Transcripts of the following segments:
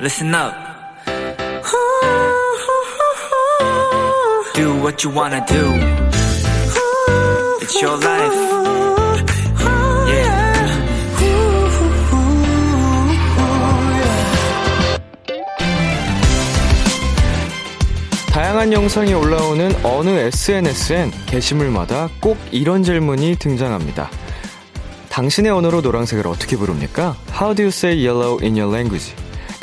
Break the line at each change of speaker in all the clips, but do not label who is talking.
listen up. Do what you wanna do. It's your life. Yeah.
다양한 영상이 올라오는 어느 SNS엔 게시물마다 꼭 이런 질문이 등장합니다. 당신의 언어로 노란색을 어떻게 부릅니까? How do you say yellow in your language?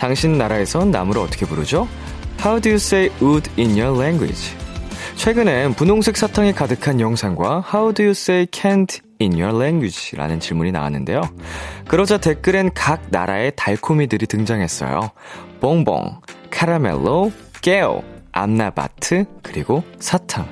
당신 나라에선 나무를 어떻게 부르죠? How do you say wood in your language? 최근엔 분홍색 사탕이 가득한 영상과 How do you say can't in your language? 라는 질문이 나왔는데요. 그러자 댓글엔 각 나라의 달콤이들이 등장했어요. 봉봉, 카라멜로, 깨오, 암나바트, 그리고 사탕.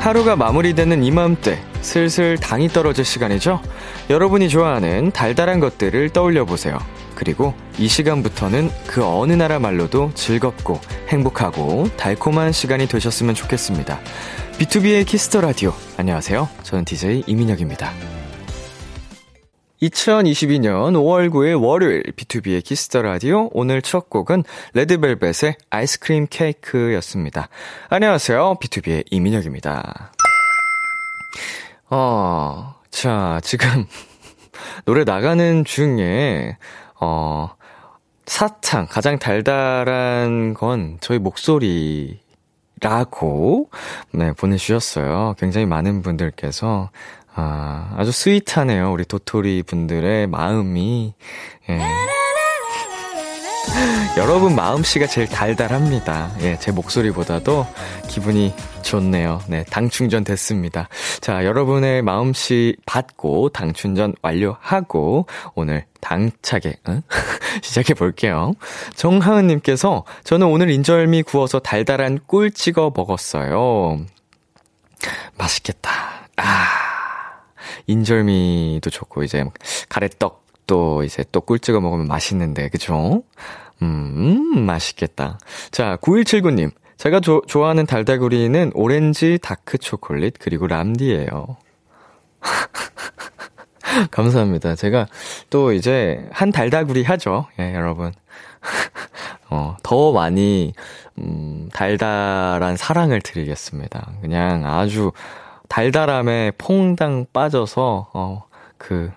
하루가 마무리되는 이맘때 슬슬 당이 떨어질 시간이죠? 여러분이 좋아하는 달달한 것들을 떠올려 보세요. 그리고 이 시간부터는 그 어느 나라 말로도 즐겁고 행복하고 달콤한 시간이 되셨으면 좋겠습니다. B2B의 키스터 라디오. 안녕하세요. 저는 DJ 이민혁입니다. 2022년 5월 9일 월요일 B2B의 키스터 라디오 오늘 첫 곡은 레드벨벳의 Ice Cream Cake였습니다. 안녕하세요. B2B의 이민혁입니다. 어, 자, 지금 노래 나가는 중에 어 사탕 가장 달달한 건 저희 목소리 라고, 네, 보내주셨어요. 굉장히 많은 분들께서, 아, 아주 스윗하네요. 우리 도토리 분들의 마음이. 예. 여러분 마음씨가 제일 달달합니다. 예, 제 목소리보다도 기분이 좋네요. 네, 당 충전 됐습니다. 자, 여러분의 마음씨 받고 당 충전 완료하고 오늘 당차게 응? 시작해 볼게요. 정하은 님께서 저는 오늘 인절미 구워서 달달한 꿀 찍어 먹었어요. 맛있겠다. 아, 인절미도 좋고 이제 가래떡 또 이제 또 꿀 찍어 먹으면 맛있는데, 그죠? 음, 맛있겠다. 자, 9179님. 제가 조, 좋아하는 달달구리는 오렌지 다크 초콜릿 그리고 람디예요. 감사합니다. 제가 또 이제 한 달달구리 하죠. 예, 여러분. 어, 더 많이 음, 달달한 사랑을 드리겠습니다. 그냥 아주 달달함에 퐁당 빠져서 어, 그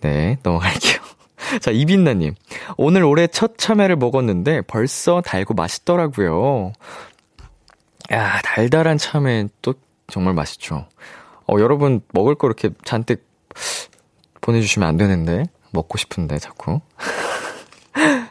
네, 넘어갈게요. 자, 이빈나님. 오늘 올해 첫 참외를 먹었는데 벌써 달고 맛있더라고요. 야, 달달한 참외 또 정말 맛있죠. 어, 여러분 먹을 거 이렇게 잔뜩 보내주시면 안 되는데. 먹고 싶은데, 자꾸.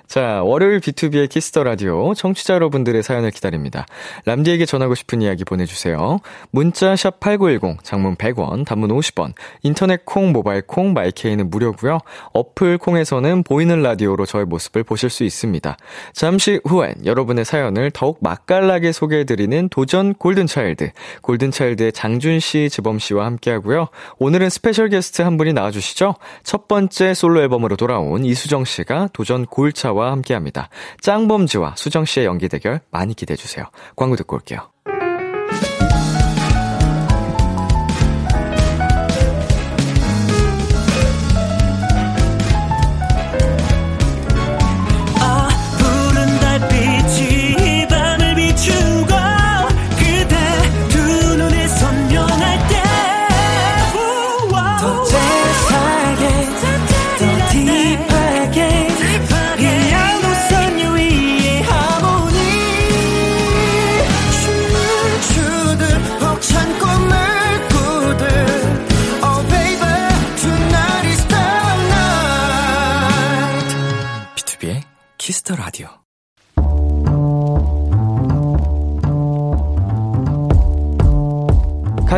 자, 월요일 B2B의 키스터 라디오 청취자 여러분들의 사연을 기다립니다. 람디에게 전하고 싶은 이야기 보내주세요. 문자 샵 #8910 장문 100원, 단문 50원, 인터넷 콩, 모바일 콩, my K는 무료고요. 어플 콩에서는 보이는 라디오로 저의 모습을 보실 수 있습니다. 잠시 후엔 여러분의 사연을 더욱 맛깔나게 소개해드리는 도전 골든차일드, 골든차일드의 장준 씨, 지범 씨와 함께하고요. 오늘은 special 게스트 한 분이 나와주시죠. 첫 번째 솔로 앨범으로 돌아온 이수정 씨가 도전 골차와 씨와 함께 합니다. 짱범지와 수정 씨의 연기 대결 많이 기대해 주세요. 광고 듣고 올게요.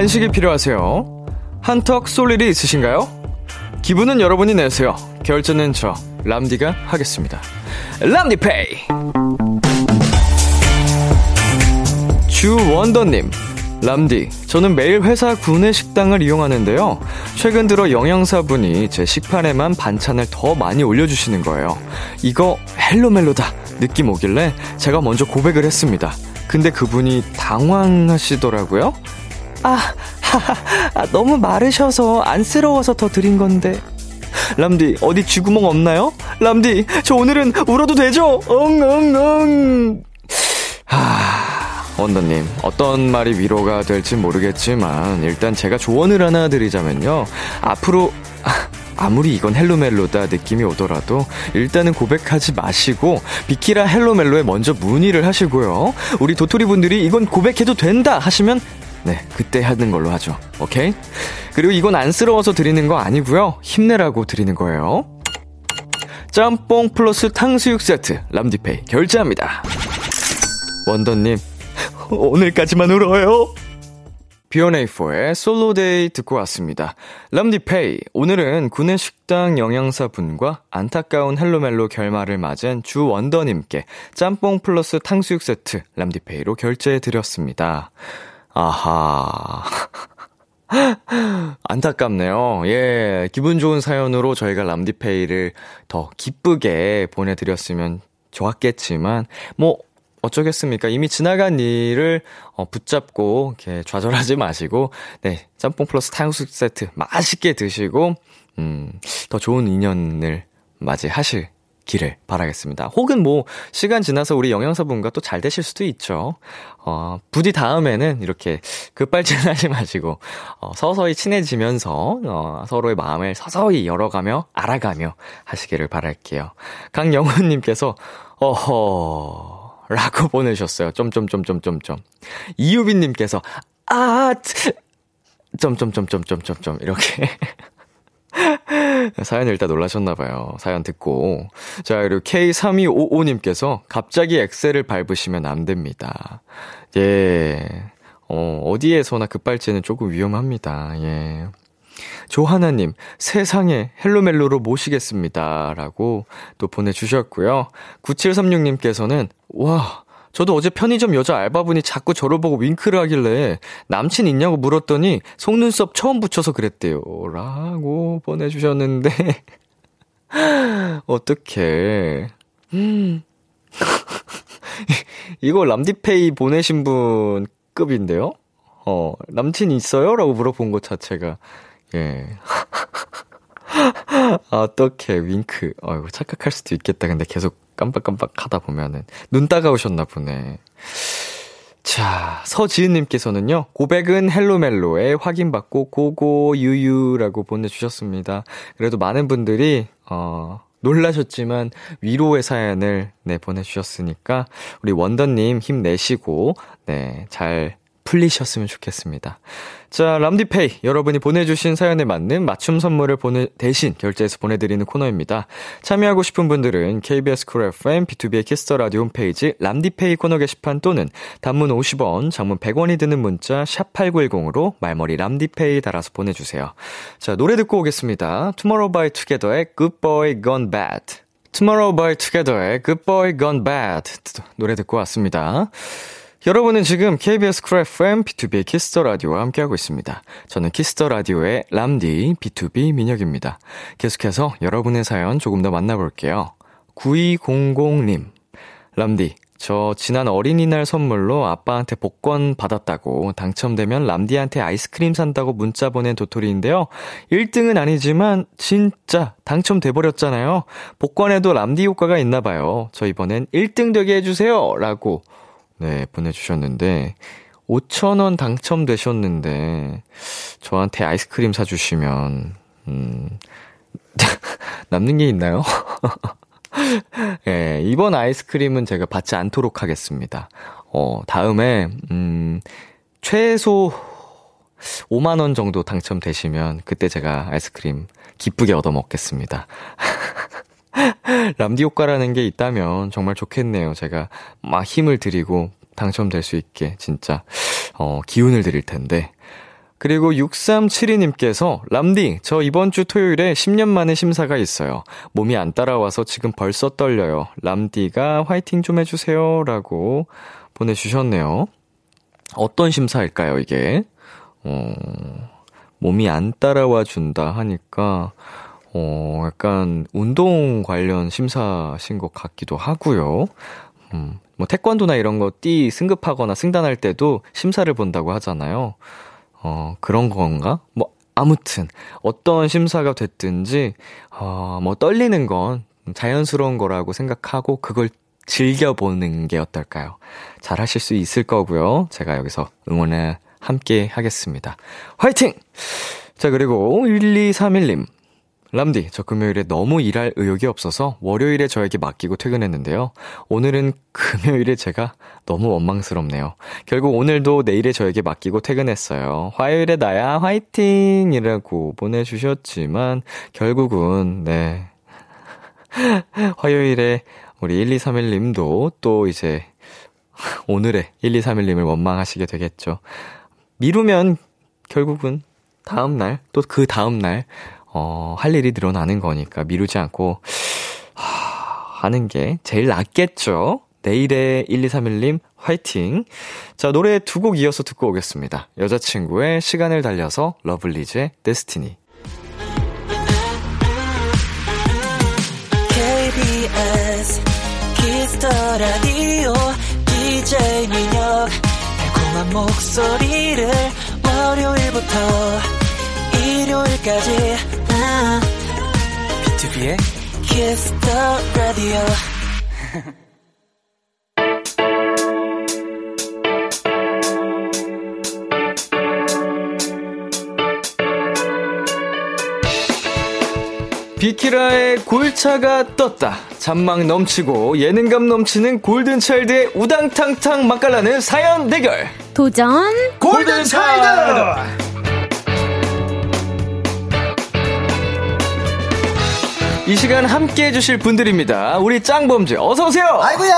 간식이 필요하세요? 한턱 쏠 일이 있으신가요? 기분은 여러분이 내세요. 결제는 저 람디가 하겠습니다. 람디페이. 주원더님. 람디, 저는 매일 회사 구내 식당을 이용하는데요. 최근 들어 영양사분이 제 식판에만 반찬을 더 많이 올려주시는 거예요. 이거 헬로멜로다 느낌 오길래 제가 먼저 고백을 했습니다. 근데 그분이 당황하시더라고요. 아, 아, 너무 마르셔서 안쓰러워서 더 드린 건데. 람디, 어디 쥐구멍 없나요? 람디, 저 오늘은 울어도 되죠? 응, 응, 응. 하, 원더님, 어떤 말이 위로가 될지 모르겠지만, 일단 제가 조언을 하나 드리자면요. 앞으로, 아무리 이건 헬로멜로다 느낌이 오더라도 일단은 고백하지 마시고 비키라 헬로멜로에 먼저 문의를 하시고요. 우리 도토리 분들이 이건 고백해도 된다 하시면 네, 그때 하는 걸로 하죠. 오케이? 그리고 이건 안쓰러워서 드리는 거 아니고요. 힘내라고 드리는 거예요. 짬뽕 플러스 탕수육 세트 람디페이 결제합니다. 원더님, 오늘까지만 울어요. B1A4의 Solo Day 듣고 왔습니다. 람디페이, 오늘은 구내 식당 영양사분과 안타까운 헬로멜로 결말을 맞은 주원더님께 짬뽕 플러스 탕수육 세트 람디페이로 결제해드렸습니다. 아하. 안타깝네요. 예, 기분 좋은 사연으로 저희가 람디페이를 더 기쁘게 보내드렸으면 좋았겠지만, 뭐, 어쩌겠습니까? 이미 지나간 일을 어, 붙잡고 이렇게 좌절하지 마시고 네 짬뽕 플러스 탕수육 세트 맛있게 드시고 음, 더 좋은 인연을 맞이하실 기를 바라겠습니다. 혹은 뭐 시간 지나서 우리 영양사분과 또 잘 되실 수도 있죠. 어, 부디 다음에는 이렇게 급발진하지 마시고 어, 서서히 친해지면서 어, 서로의 마음을 서서히 열어가며 알아가며 하시기를 바랄게요. 강영훈님께서 어허 라고 보내셨어요. 점점점점점점. 이유빈님께서, 아, 점점점점점점점. 이렇게. 사연을 일단 놀라셨나봐요. 사연 듣고. 자, 그리고 K3255님께서 갑자기 엑셀을 밟으시면 안 됩니다. 예. 어, 어디에서나 급발진은 조금 위험합니다. 예. 조하나님, 세상에 헬로멜로로 모시겠습니다. 라고 또 보내주셨고요. 9736님께서는, 와, 저도 어제 편의점 여자 알바분이 자꾸 저를 보고 윙크를 하길래 남친 있냐고 물었더니 속눈썹 처음 붙여서 그랬대요. 라고 보내주셨는데, 어떡해. 음. 이거 람디페이 보내신 분 급인데요? 어, 남친 있어요? 라고 물어본 것 자체가 예. 어떻게 윙크. 어이구, 착각할 수도 있겠다. 근데 계속 깜빡깜빡 하다 보면은. 눈 따가우셨나 보네. 자, 서지은님께서는요, 고백은 헬로멜로에 확인받고 고고 유유라고 보내주셨습니다. 그래도 많은 분들이, 어, 놀라셨지만 위로의 사연을, 네, 보내주셨으니까, 우리 원더님 힘내시고, 네, 잘 풀리셨으면 좋겠습니다. 자, 람디페이. 여러분이 보내주신 사연에 맞는 맞춤 선물을 보내, 대신 결제해서 보내드리는 코너입니다. 참여하고 싶은 분들은 KBS 쿨 FM, B2B의 키스터 라디오 홈페이지 람디페이 코너 게시판 또는 단문 50원, 장문 100원이 드는 문자 샵8910으로 말머리 람디페이 달아서 보내주세요. 자, 노래 듣고 오겠습니다. Tomorrow by Together의 Good Boy Gone Bad. Tomorrow by Together의 Good Boy Gone Bad. 노래 듣고 왔습니다. 여러분은 지금 KBS 쿨 FM B2B 키스터 라디오와 함께하고 있습니다. 저는 키스터 라디오의 람디 B2B 민혁입니다. 계속해서 여러분의 사연 조금 더 만나볼게요. 9200님. 람디, 저 지난 어린이날 선물로 아빠한테 복권 받았다고 당첨되면 람디한테 아이스크림 산다고 문자 보낸 도토리인데요. 1등은 아니지만 진짜 당첨돼버렸잖아요. 복권에도 람디 효과가 있나봐요. 저 이번엔 1등 되게 해주세요. 라고 네, 보내주셨는데, 5,000원 당첨되셨는데, 저한테 아이스크림 사주시면, 음, 남는 게 있나요? 예, 이번 아이스크림은 제가 받지 않도록 하겠습니다. 어, 다음에, 음, 최소 5만원 정도 당첨되시면, 그때 제가 아이스크림 기쁘게 얻어먹겠습니다. 람디 효과라는 게 있다면 정말 좋겠네요. 제가 막 힘을 드리고 당첨될 수 있게 진짜 어 기운을 드릴 텐데. 그리고 6372님께서 람디 저 이번 주 토요일에 10년 만에 심사가 있어요. 몸이 안 따라와서 지금 벌써 떨려요. 람디가 화이팅 좀 해주세요라고 보내주셨네요. 어떤 심사일까요 이게? 어 몸이 안 따라와 준다 하니까 어, 약간 운동 관련 심사신 것 같기도 하고요. 음, 뭐 태권도나 이런 거 띠 승급하거나 승단할 때도 심사를 본다고 하잖아요. 어, 그런 건가? 뭐, 아무튼, 어떤 심사가 됐든지, 어, 뭐, 떨리는 건 자연스러운 거라고 생각하고, 그걸 즐겨보는 게 어떨까요? 잘 하실 수 있을 거고요. 제가 여기서 응원을 함께 하겠습니다. 화이팅! 자, 그리고 1231님. 람디, 저 금요일에 너무 일할 의욕이 없어서 월요일에 저에게 맡기고 퇴근했는데요. 오늘은 금요일에 제가 너무 원망스럽네요. 결국 오늘도 내일에 저에게 맡기고 퇴근했어요. 화요일에 나야 화이팅! 이라고 보내주셨지만, 결국은, 네. 화요일에 우리 1231님도 또 이제 오늘의 1231님을 원망하시게 되겠죠. 미루면 결국은 다음날, 또 그 다음날, 어, 할 일이 늘어나는 거니까 미루지 않고, 하, 하는 게 제일 낫겠죠? 내일의 1231님, 화이팅! 자, 노래 두 곡 이어서 듣고 오겠습니다. 여자친구의 시간을 달려서 러블리즈의 데스티니.
KBS 키스터 라디오 DJ 민혁 달콤한 목소리를 월요일부터 일요일까지 비투비의 키스터 라디오
비키라의 골차가 떴다. 잔망 넘치고 예능감 넘치는 골든차일드의 우당탕탕 맛깔나는 사연 대결.
도전
골든차일드!
이 시간 함께 해주실 분들입니다. 우리 짱범죄 어서오세요!
아이고야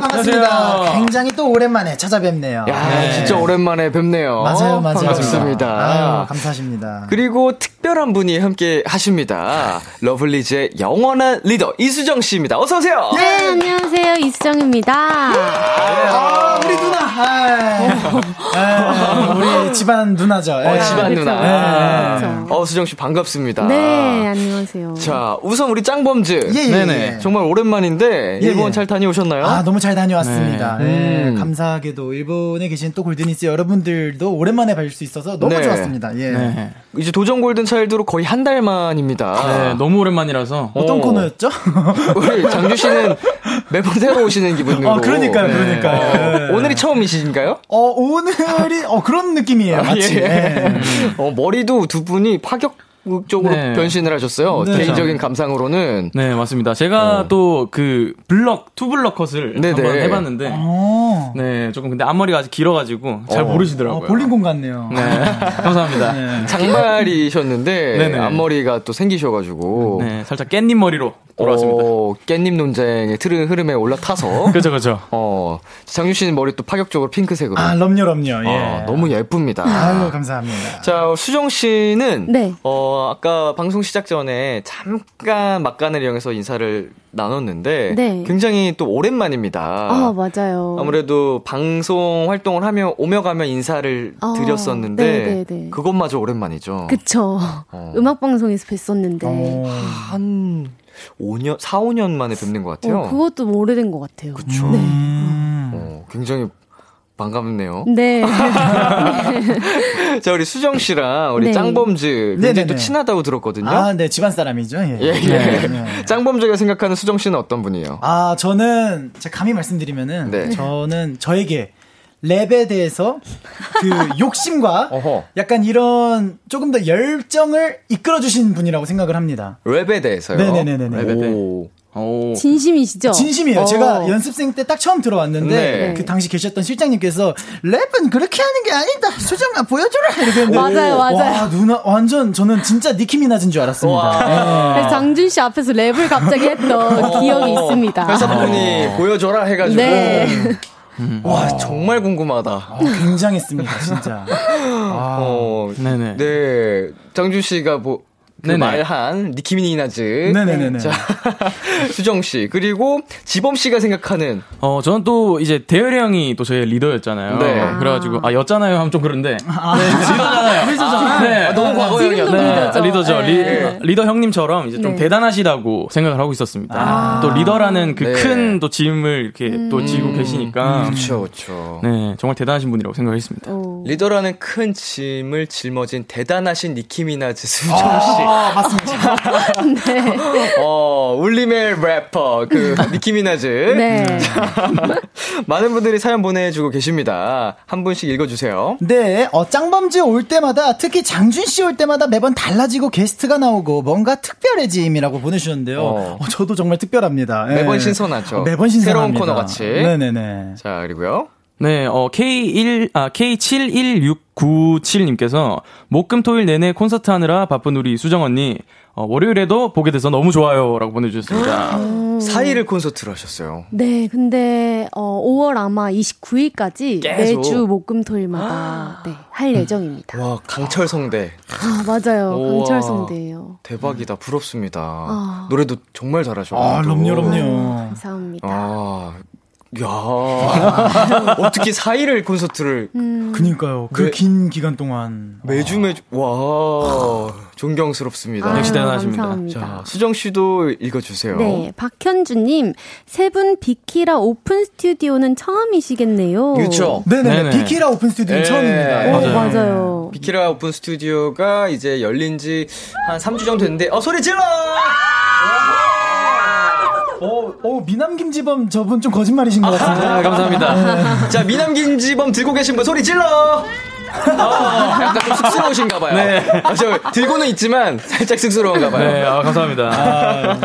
반갑습니다.
안녕하세요.
굉장히 또 오랜만에 찾아뵙네요.
야,
네.
진짜 오랜만에 뵙네요.
맞아요, 맞아요.
반갑습니다.
아유, 감사하십니다.
그리고 특별한 분이 함께 하십니다. 러블리즈의 영원한 리더 이수정 씨입니다. 어서 오세요.
네 안녕하세요 이수정입니다
아, 우리 누나. 아, 아, 우리 집안 누나죠.
어,
예.
집안. 누나.
그쵸.
어, 수정 씨 반갑습니다.
네 안녕하세요
자, 우선 우리 짱범즈.
예, 예,
네네.
예.
정말 오랜만인데
예,
일본
예.
잘 다녀오셨나요?
아, 너무 잘 다녀왔습니다.
네.
예,
음.
감사하게도 일본에 계신 또 골드니스 여러분들도 오랜만에 뵐 수 있어서 너무
네.
좋았습니다. 예.
네.
이제 도전 골든 차일드로 거의 한 달 만입니다.
네, 너무 오랜만이라서.
어떤
어.
코너였죠?
우리 장주 씨는 매번 새로 오시는 기분으로.
어, 그러니까요,
네.
그러니까요.
어, 오늘이 처음이신가요?
어, 오늘이, 어, 그런 느낌이에요. 마치.
예.
예.
어, 머리도 두 분이 파격 적으로
네.
변신을 하셨어요.
네.
개인적인 감상으로는.
네, 맞습니다. 제가
어.
또그 블럭, 투블럭 컷을
네네.
한번 해봤는데,
어.
네, 조금 근데 앞머리가 아직 길어가지고 잘
어.
모르시더라고요.
어, 볼링공 같네요.
네, 감사합니다.
네.
장발이셨는데
네네.
앞머리가 또 생기셔가지고
네, 살짝 깻잎 머리로 돌아왔습니다.
어, 깻잎 논쟁의 틀 흐름에 올라타서
그죠, 그죠.
어 장준 씨는 머리 또 파격적으로 핑크색으로
아, 럼요, 럼요. 예.
어, 너무 예쁩니다.
아유, 감사합니다.
자 수정 씨는
네.
어 아까 방송 시작 전에 잠깐 막간을 이용해서 인사를 나눴는데
네.
굉장히 또 오랜만입니다.
아 맞아요
아무래도 방송 활동을 하며 오며 가며 인사를
어,
드렸었는데
네네네.
그것마저 오랜만이죠.
그쵸
어.
음악 방송에서 뵀었는데
어.
한 5년, 4, 5년 만에 뵙는 것 같아요.
어, 그것도 오래된 것 같아요
그쵸.
네,
음.
어, 굉장히 반갑네요.
네.
자, 우리 수정 씨랑 우리
네.
짱범즈 굉장히
네네네.
또 친하다고 들었거든요.
아, 네, 집안 사람이죠. 예.
예, 예.
네, 네.
짱범즈가 생각하는 수정 씨는 어떤 분이에요?
아, 저는, 제가 감히 말씀드리면은,
네.
저는 저에게 랩에 대해서 그 욕심과
어허.
약간 이런 조금 더 열정을 이끌어 주신 분이라고 생각을 합니다.
랩에 대해서요.
랩에 대해.
오.
오.
진심이시죠?
진심이에요.
어.
제가 연습생 때 딱 처음 들어왔는데
네.
그 당시 계셨던 실장님께서 랩은 그렇게 하는 게 아니다. 수정아 보여줘라 이렇게 했는데
맞아요, 맞아요.
와 누나 완전 저는 진짜 니키 미나즈인 줄 알았습니다. 예.
그래서 장준 씨 앞에서 랩을 갑자기 했던 기억이 있습니다
회사분이 보여줘라 해가지고.
네.
와, 정말 궁금하다.
어, 굉장했습니다 진짜. 아,
어,
네네.
네. 장준 씨가 뭐, 그. 말한 니키 미나즈.
네네네네.
자, 수정 씨 그리고 지범 씨가 생각하는
어, 저는 또 이제 대열이 형이 또 저희 리더였잖아요.
네.
그래가지고, 아, 였잖아요 하면 좀 그런데. 네, 리더잖아요.
리더잖아요.
네.
아, 너무 과거형이었다.
지금도
네,
리더죠.
리더죠.
네.
리, 더 형님처럼 이제 좀
네.
대단하시다고 생각을 하고 있었습니다. 또 리더라는 그
네.
큰또 짐을 이렇게 또 지고 계시니까.
그렇죠, 그렇죠.
네, 정말 대단하신 분이라고 생각했습니다.
오.
리더라는 큰 짐을 짊어진 대단하신 니키 미나즈 수정 씨.
아, 맞습니다.
어, 울림의 래퍼 그 니키 미나즈.
네.
많은 분들이 사연 보내주고 계십니다. 한 분씩 읽어주세요.
네, 어, 짱범즈 올 때마다, 특히 장준 씨 올 때마다 매번 달라지고 게스트가 나오고 뭔가 특별해짐이라고 보내주셨는데요.
어.
어, 저도 정말 특별합니다. 예.
매번 신선하죠.
어, 매번 신선합니다.
새로운 코너 같이.
네네네.
자, 그리고요.
네, 어, K1, 아, K71697님께서 목금 토일 내내 콘서트 하느라 바쁜 우리 수정 언니, 어, 월요일에도 보게 돼서 너무 좋아요. 라고 보내주셨습니다.
4일을 콘서트를 하셨어요.
네, 근데 어 5월 아마 29일까지
계속.
매주 목금 토일마다 네, 할 예정입니다.
와, 강철성대.
아, 맞아요.
우와.
강철성대예요.
대박이다. 부럽습니다.
아.
노래도 정말 잘하셔.
아, 럼요, 럼요.
감사합니다.
아, 야. 어떻게 4일을 콘서트를
음.
그니까요. 그
네.
긴 기간 동안.
매주 매주, 와. 존경스럽습니다.
아,
역시 대단하십니다.
감사합니다.
자, 수정 씨도 읽어주세요.
네, 박현주님, 세 분 비키라 오픈 스튜디오는 처음이시겠네요.
그렇죠.
네네네.
네네.
비키라 오픈 스튜디오는
네.
처음입니다.
오,
맞아요.
맞아요.
비키라 오픈 스튜디오가 이제 열린 지 한 3주 정도 됐는데, 어, 소리 질러!
어, 어, 미남 김지범 저분 좀 거짓말이신 것 같은데.
아, 감사합니다.
자, 미남 김지범 들고 계신 분 소리 질러! 어, 약간 좀 쑥스러우신가 봐요.
네.
아, 저 들고는 있지만 살짝 쑥스러운가 봐요.
네, 아, 감사합니다.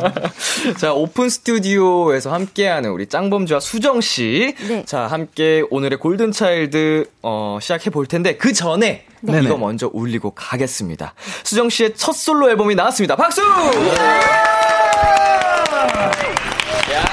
자, 오픈 스튜디오에서 함께하는 우리 짱범즈와 수정 씨.
네.
자, 함께 오늘의 골든 차일드, 어, 시작해 볼 텐데, 그 전에
네.
이거 먼저 울리고 가겠습니다. 수정 씨의 첫 솔로 앨범이 나왔습니다. 박수! 야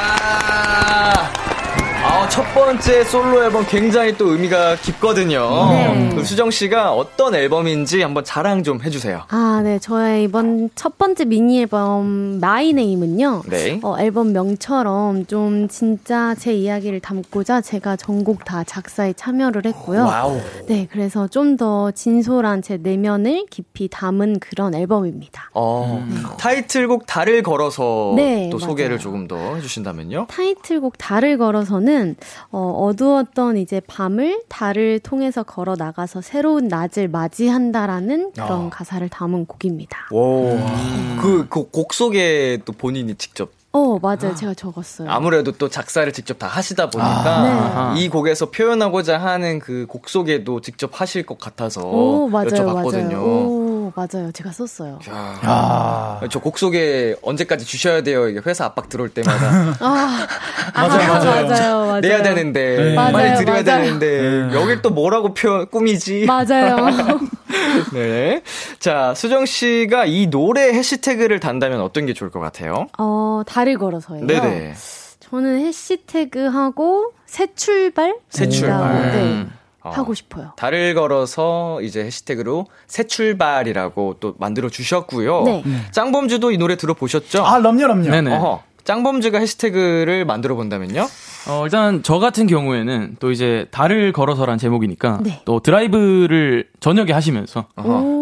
아, 첫 번째 솔로 앨범 굉장히 또 의미가 깊거든요.
네.
그럼 수정 씨가 어떤 앨범인지 한번 자랑 좀 해주세요.
아, 네. 저의 이번 첫 번째 미니 앨범 My Name은요.
네.
어, 앨범 명처럼 좀 진짜 제 이야기를 담고자 제가 전곡 다 작사에 참여를 했고요.
와우.
네, 그래서 좀 더 진솔한 제 내면을 깊이 담은 그런 앨범입니다.
어, 타이틀곡 달을 걸어서
네,
또 소개를
맞아요.
조금 더 해주신다면요?
타이틀곡 달을 걸어서는 어, 어두웠던 이제 밤을 달을 통해서 걸어 나가서 새로운 낮을 맞이한다라는 그런
아.
가사를 담은 곡입니다.
오, 그, 그 곡 속에 또 본인이 직접
어, 맞아요. 제가 적었어요.
아무래도 또 작사를 직접 다 하시다 보니까
아.
네.
이 곡에서 표현하고자 하는 그 곡 속에도 직접 하실 것 같아서
오, 맞아요,
여쭤봤거든요.
맞아요. 오, 맞아요. 제가 썼어요.
야,
아.
저곡 속에 언제까지 주셔야 돼요? 이게 회사 압박 들어올 때마다
아,
맞아요,
아,
맞아요.
맞아요, 맞아요.
내야 되는데
네.
빨리
맞아요,
드려야
맞아요.
되는데
네.
여길 또 뭐라고 표 꾸미지?
맞아요.
네. 자, 수정 씨가 이 노래 해시태그를 단다면 어떤 게 좋을 것 같아요?
어, 달을 걸어서요.
네네.
저는 해시태그하고 새 출발?
새 출발.
네.
어.
하고 싶어요.
달을 걸어서 이제 해시태그로 새 출발이라고 또 만들어 주셨고요.
네.
짱범즈도 이 노래 들어보셨죠?
아, 럼요, 럼요.
네네.
어허. 짱범즈가 해시태그를 만들어 본다면요?
어, 일단 저 같은 경우에는 또 이제 달을 걸어서란 제목이니까
네.
또 드라이브를 저녁에 하시면서.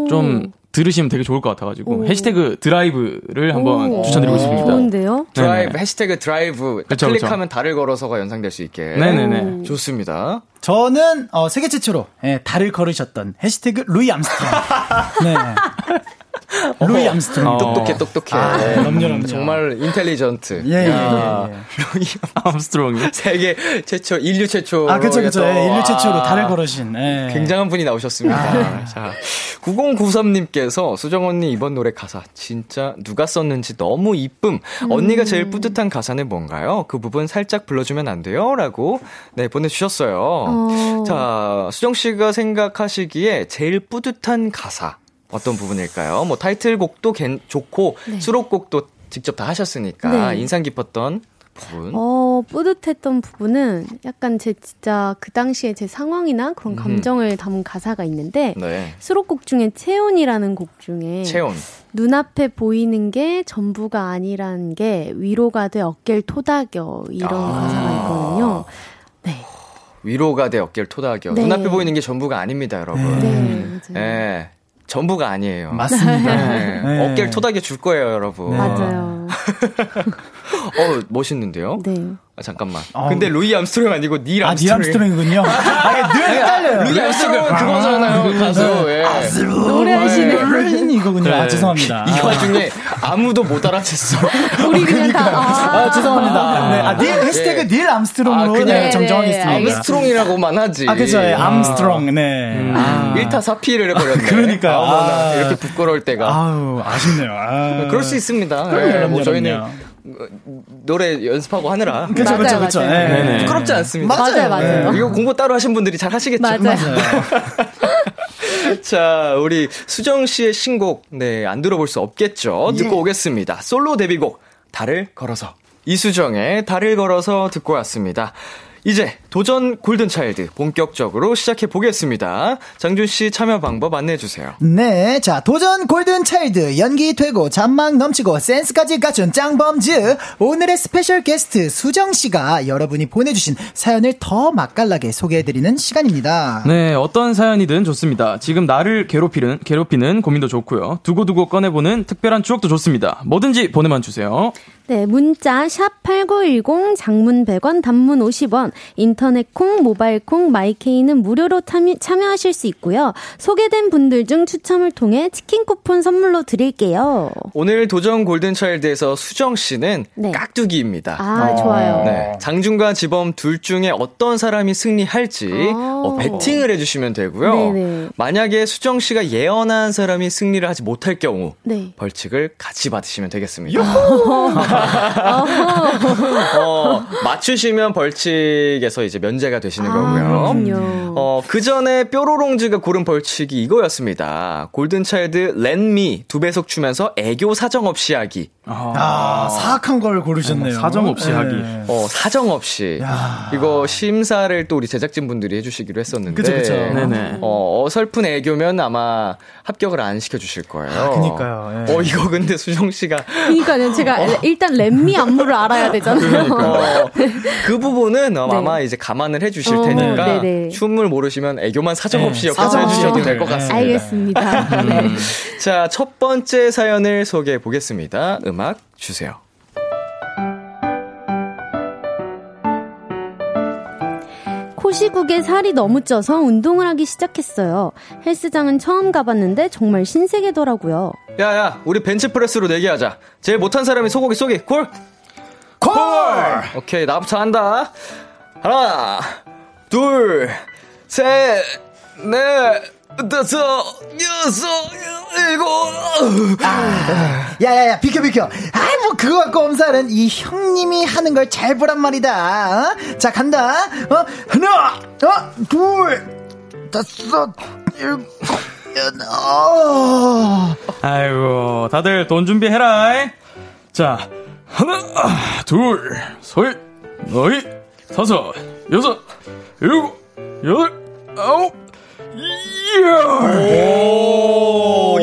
좀 들으시면 되게 좋을 것 같아가지고
오.
해시태그 드라이브를 한번
오.
추천드리고 싶습니다.
좋은데요?
드라이브,
네네.
해시태그 드라이브
그쵸,
클릭하면 달을 걸어서가 연상될 수 있게.
네네네.
좋습니다.
저는 어, 세계 최초로 예, 달을 걸으셨던 해시태그 루이 암스트롱. 네. 루이 암스트롱.
어.
똑똑해, 똑똑해.
아, 그럼요, 그럼요.
정말 intelligent.
예, 예,
야,
예, 예.
암스트롱이.
세계 최초, 인류 최초로.
아, 그쵸, 그쵸. 예, 인류 최초로
와,
달을 걸으신. 예.
굉장한 분이 나오셨습니다.
아.
자, 9093님께서 수정 언니 이번 노래 가사 진짜 누가 썼는지 너무 이쁨. 언니가 제일 뿌듯한 가사는 뭔가요? 그 부분 살짝 불러주면 안 돼요? 라고 네 보내주셨어요.
어.
자, 수정 씨가 생각하시기에 제일 뿌듯한 가사 어떤 부분일까요? 뭐 타이틀곡도 괜- 좋고
네.
수록곡도 직접 다 하셨으니까
네.
인상 깊었던 부분?
어, 뿌듯했던 부분은 약간 제 진짜 그 당시에 제 상황이나 그런 감정을 담은 가사가 있는데
네.
수록곡 중에 체온이라는 곡 중에
체온.
눈앞에 보이는 게 전부가 아니란 게 위로가 돼 어깨를 토닥여 이런
아.
가사가 있거든요. 네.
위로가 돼 어깨를 토닥여.
네.
눈앞에 보이는 게 전부가 아닙니다, 여러분.
네,
예. 전부가 아니에요.
맞습니다.
네.
네.
어깨를 토닥여 줄 거예요, 여러분.
맞아요.
어, 멋있는데요?
네.
아, 잠깐만.
어.
근데 루이 암스트롱 아니고 닐
아, 닐
암스트롱.
암스트롱이군요. 아, 늘 헷갈려요.
루이 암스트롱은 그거잖아요, 가수. 예.
노래하시네.
르인 이거군요. 아,
네.
죄송합니다.
이 와중에 아무도 못 알아챘어.
우리 그냥 다 아,
아, 죄송합니다. 네, 아, 닐, 해시태그 닐 암스트롱으로
아, 그냥
네,
네,
정정하겠습니다.
네,
암스트롱이라고만 하지.
아, 그죠. 예, 암스트롱, 네. 아.
1타 4피를 해버렸네.
그러니까요.
어머나,
아.
이렇게 부끄러울 때가.
아우, 아쉽네요. 아.
그럴 수 있습니다.
그럼요,
예,
그럼요,
뭐 저희는
그럼요.
어, 노래 연습하고 하느라.
그쵸, 그쵸,
맞아요,
그쵸.
맞아요.
예.
네네.
부끄럽지 않습니다.
맞아요, 맞아요.
네, 이거 공부 따로 하신 분들이 잘 하시겠죠.
맞아요.
자, 우리 수정 씨의 신곡, 네, 안 들어볼 수 없겠죠. 듣고
예.
오겠습니다. 솔로 데뷔곡, 달을 걸어서. 이수정의 달을 걸어서 듣고 왔습니다. 이제 도전 골든차일드 본격적으로 시작해 보겠습니다. 장준 씨 참여 방법 안내해 주세요.
네, 자, 도전 골든차일드, 연기 되고, 잔망 넘치고, 센스까지 갖춘 짱범즈. 오늘의 스페셜 게스트, 수정 씨가 여러분이 보내주신 사연을 더 맛깔나게 소개해드리는 시간입니다.
네, 어떤 사연이든 좋습니다. 지금 나를 괴롭히는, 괴롭히는 고민도 좋고요. 두고두고 꺼내보는 특별한 추억도 좋습니다. 뭐든지 보내만 주세요.
네, 문자 샵 8910 장문 100원 단문 50원 인터넷 콩 모바일 콩 마이케이는 무료로 참여, 참여하실 수 있고요. 소개된 분들 중 추첨을 통해 치킨 쿠폰 선물로 드릴게요.
오늘 도전 골든차일드에서 수정 씨는
네.
깍두기입니다.
아, 좋아요.
네, 장준과 지범 둘 중에 어떤 사람이 승리할지
아.
어, 배팅을 해주시면 되고요.
네네.
만약에 수정 씨가 예언한 사람이 승리를 하지 못할 경우
네.
벌칙을 같이 받으시면 되겠습니다. 어, 맞추시면 벌칙에서 이제 면제가 되시는
아,
거고요.
그렇군요.
어, 그 전에 뾰로롱즈가 고른 벌칙이 이거였습니다. 골든차일드 랜미 두 배속 추면서 애교 사정 없이 하기.
아, 사악한 걸 고르셨네요.
사정 없이 하기.
어, 사정 없이.
야.
이거 심사를 또 우리 제작진분들이 해주시기로 했었는데.
그쵸, 그쵸.
네네.
어, 어설픈 애교면 아마 합격을 안 시켜주실 거예요.
아, 그니까요, 예.
어, 이거 근데 수정씨가.
그러니까요. 제가 일단 랩미 안무를 알아야 되잖아요.
어, 그 부분은 어,
네.
아마 이제 감안을 해주실
어,
테니까
네네.
춤을 모르시면 애교만 사정
네,
없이 옆에서
사정 없이
해주셔도 될 것. 같습니다.
알겠습니다. 네.
자, 첫 번째 사연을 소개해 보겠습니다. 음악 주세요.
코시국에 살이 너무 쪄서 운동을 하기 시작했어요. 헬스장은 처음 가봤는데 정말 신세계더라고요.
야, 야, 우리 벤치프레스로 내기하자. 제일 못한 사람이 소고기 쏘기. 콜!
콜!
오케이, 나부터 한다. 하나, 둘, 셋, 넷, 다섯, 여섯, 일곱.
야야야 비켜 비켜 아이 뭐 그거 갖고 엄살은 이 형님이 하는 걸 잘 보란 말이다 어? 자 간다 어 하나 어 둘 다섯 일곱 여덟 어.
아이고, 다들 돈 준비해라. 자, 하나, 아, 둘, 셋, 넷, 다섯, 여섯, 일곱, 여덟, 아홉,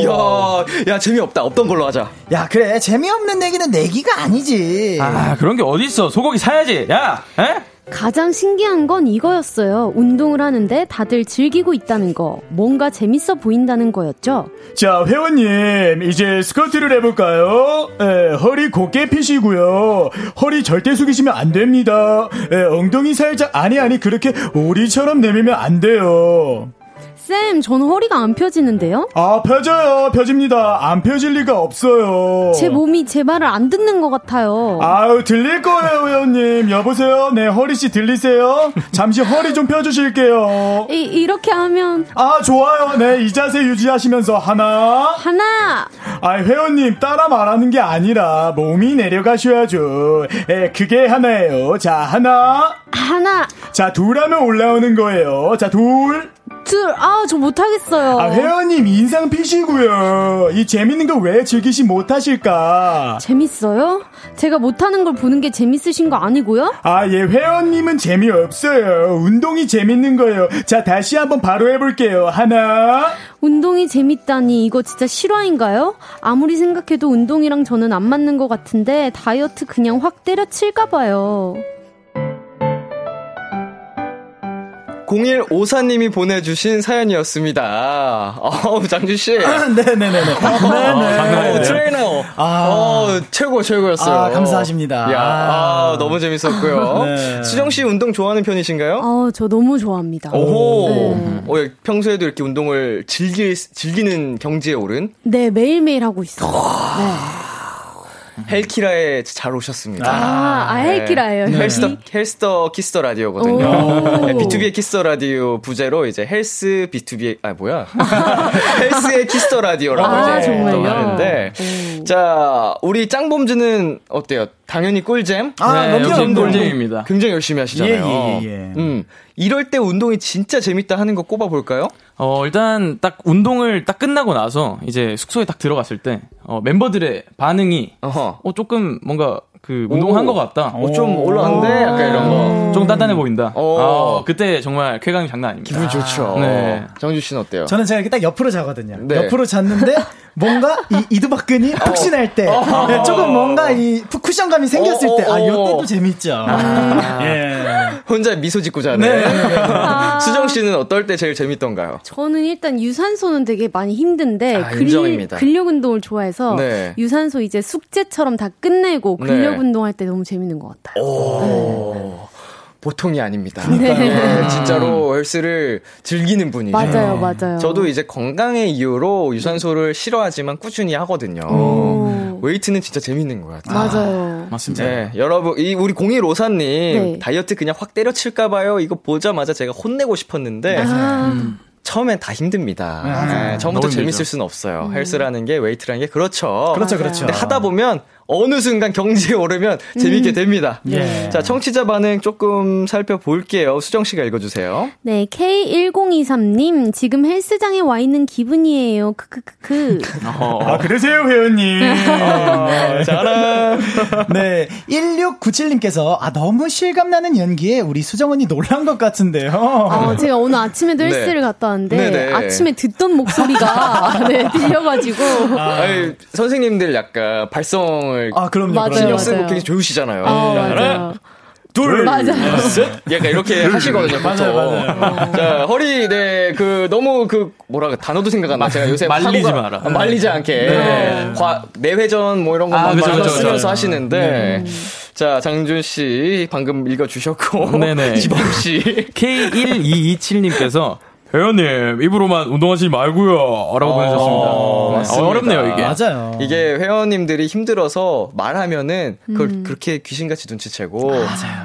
야, 야, 재미없다. 없던 걸로 하자.
야 그래 재미없는 내기는 내기가 아니지
아, 그런 게 어딨어. 소고기 사야지. 야, 에?
가장 신기한 건 이거였어요. 운동을 하는데 다들 즐기고 있다는 거. 뭔가 재밌어 보인다는 거였죠.
자, 회원님, 이제 스쿼트를 해볼까요? 에, 허리 곧게 펴시고요. 허리 절대 숙이시면 안 됩니다. 에, 엉덩이 살짝, 아니, 아니, 그렇게 오리처럼 내밀면 안 돼요.
쌤, 전 허리가 안 펴지는데요?
아, 펴져요. 펴집니다. 안 펴질 리가 없어요.
제 몸이 제 말을 안 듣는 것 같아요.
아유, 들릴 거예요, 회원님. 여보세요? 네, 허리씨 들리세요? 잠시 허리 좀 펴주실게요.
이, 이렇게 하면
아, 좋아요. 네, 이 자세 유지하시면서 하나.
하나,
아, 회원님 따라 말하는 게 아니라 몸이 내려가셔야죠. 에, 그게 하나예요. 자, 하나.
하나,
자, 둘 하면 올라오는 거예요. 자, 둘.
다이어트 아저 못하겠어요.
아, 회원님 인상 피시고요. 이 재밌는 거 왜 즐기시 못하실까?
재밌어요? 제가 못하는 걸 보는 게 재밌으신 거 아니고요?
아, 예, 회원님은 재미없어요. 운동이 재밌는 거예요. 자, 다시 한번 바로 해볼게요. 하나.
운동이 재밌다니 이거 진짜 실화인가요? 아무리 생각해도 운동이랑 저는 안 맞는 것 같은데 다이어트 그냥 확 때려칠까 봐요.
0154님이 보내주신 사연이었습니다. 어우, 장준 씨.
네네네네. 네네.
어, 트레이너.
아.
어, 최고, 최고였어요.
아, 감사하십니다.
야, 아,
아.
너무 재밌었고요.
네.
수정씨 운동 좋아하는 편이신가요?
아, 저 너무 좋아합니다.
오호.
네.
어, 예, 평소에도 이렇게 운동을 즐길, 즐기는 경지에 오른
네, 매일매일 하고 있어요. 네.
헬키라에 잘 오셨습니다.
아, 아, 헬키라예요.
네. 헬스터, 헬스터 키스터 라디오거든요.
오.
네, BTOB의 키스터 라디오 부제로 이제 헬스 B2B의, 아, 뭐야. 헬스의 Kiss the Radio라고
아,
이제? 또 하는데.
오.
자, 우리 짱범즈는 어때요? 당연히 꿀잼?
아,
네,
넘겨.
꿀잼입니다.
굉장히 열심히 하시잖아요.
예, 예, 예, 예.
음. 이럴 때 운동이 진짜 재밌다 하는 거 꼽아 볼까요?
어, 일단 딱 운동을 딱 끝나고 나서 이제 숙소에 딱 들어갔을 때 어, 멤버들의 반응이
어허.
어 조금 뭔가 그 운동한
오.
것 같다.
어, 좀 올라왔는데? 약간 이런 거.
조금 단단해 보인다.
오.
어, 그때 정말 쾌감이 장난 아닙니다.
기분 좋죠.
네.
정주 씨는 어때요?
저는 제가 이렇게 딱 옆으로 자거든요.
네.
옆으로 잤는데 뭔가 이 이두박근이 푹신할 때 네, 조금 뭔가 이 쿠션감이 생겼을
어,
때 아,
어,
이때도
어.
재밌죠. 예.
혼자 미소 짓고 자네. 수정 씨는 어떨 때 제일 재밌던가요?
저는 일단 유산소는 되게 많이 힘든데
아, 인정입니다.
근력 운동을 좋아해서
네.
유산소 이제 숙제처럼 다 끝내고 근력
네.
운동할 때 너무 재밌는 것 같아요.
오, 보통이 아닙니다.
네.
네, 진짜로 헬스를 즐기는 분이죠.
맞아요, 맞아요.
저도 이제 건강의 이유로 유산소를 싫어하지만 꾸준히 하거든요.
오.
웨이트는 진짜 재밌는 것 같아요.
맞아요.
맞습니다.
네, 여러분, 이 우리 0154님
네.
다이어트 그냥 확 때려칠까봐요. 이거 보자마자 제가 혼내고 싶었는데
아,
처음엔 다 힘듭니다. 네, 처음부터
너무
재밌을
힘들죠.
수는 없어요. 헬스라는 게 웨이트라는 게 그렇죠.
그렇죠, 그렇죠.
근데 하다 보면 어느 순간 경지에 오르면 재밌게 됩니다.
예.
자, 청취자 반응 조금 살펴볼게요. 수정 씨가 읽어주세요.
네, K1023님, 지금 헬스장에 와 있는 기분이에요. 크크크크.
어,
아, 그러세요, 회원님.
아, 잘하.
네. 1697님께서 아, 너무 실감나는 연기에 우리 수정 언니 놀란 것 같은데요.
어, 제가 오늘 아침에도
네.
헬스를 갔다 왔는데,
네네.
아침에 듣던 목소리가, 네, 들려가지고.
아니, 선생님들 약간 발성 을
아, 그럼요.
맞아요,
그럼요.
신경 쓰고
맞아요.
굉장히 좋으시잖아요.
어,
하나,
맞아요.
둘,
맞아요.
셋. 약간 이렇게 하시거든요, 보통.
맞아요,
자, 허리, 네, 그, 너무 그, 뭐라, 단어도 생각 안 나. 제가 요새
말리지
하고가-
마라.
아, 말리지 않게. 과, 내회전 뭐 이런
아,
것만
그죠,
많이
그죠,
쓰면서
그죠.
하시는데. 자, 장준 씨, 방금 읽어 주셨고.
네네.
이범 씨.
K1227님께서 회원님 입으로만 운동하시지 말고요 라고 보내주셨습니다. 네,
맞습니다.
어렵네요 이게.
맞아요.
이게 회원님들이 힘들어서 말하면은 그걸 그렇게 귀신같이 눈치채고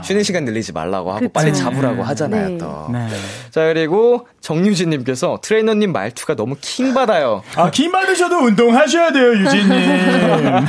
쉬는 시간 늘리지 말라고 하고
그쵸.
빨리 잡으라고 하잖아요
네.
또.
네.
자 그리고 정유진님께서 트레이너님 말투가 너무 킹 받아요.
아, 기 많으셔도 운동하셔야 돼요, 유진님.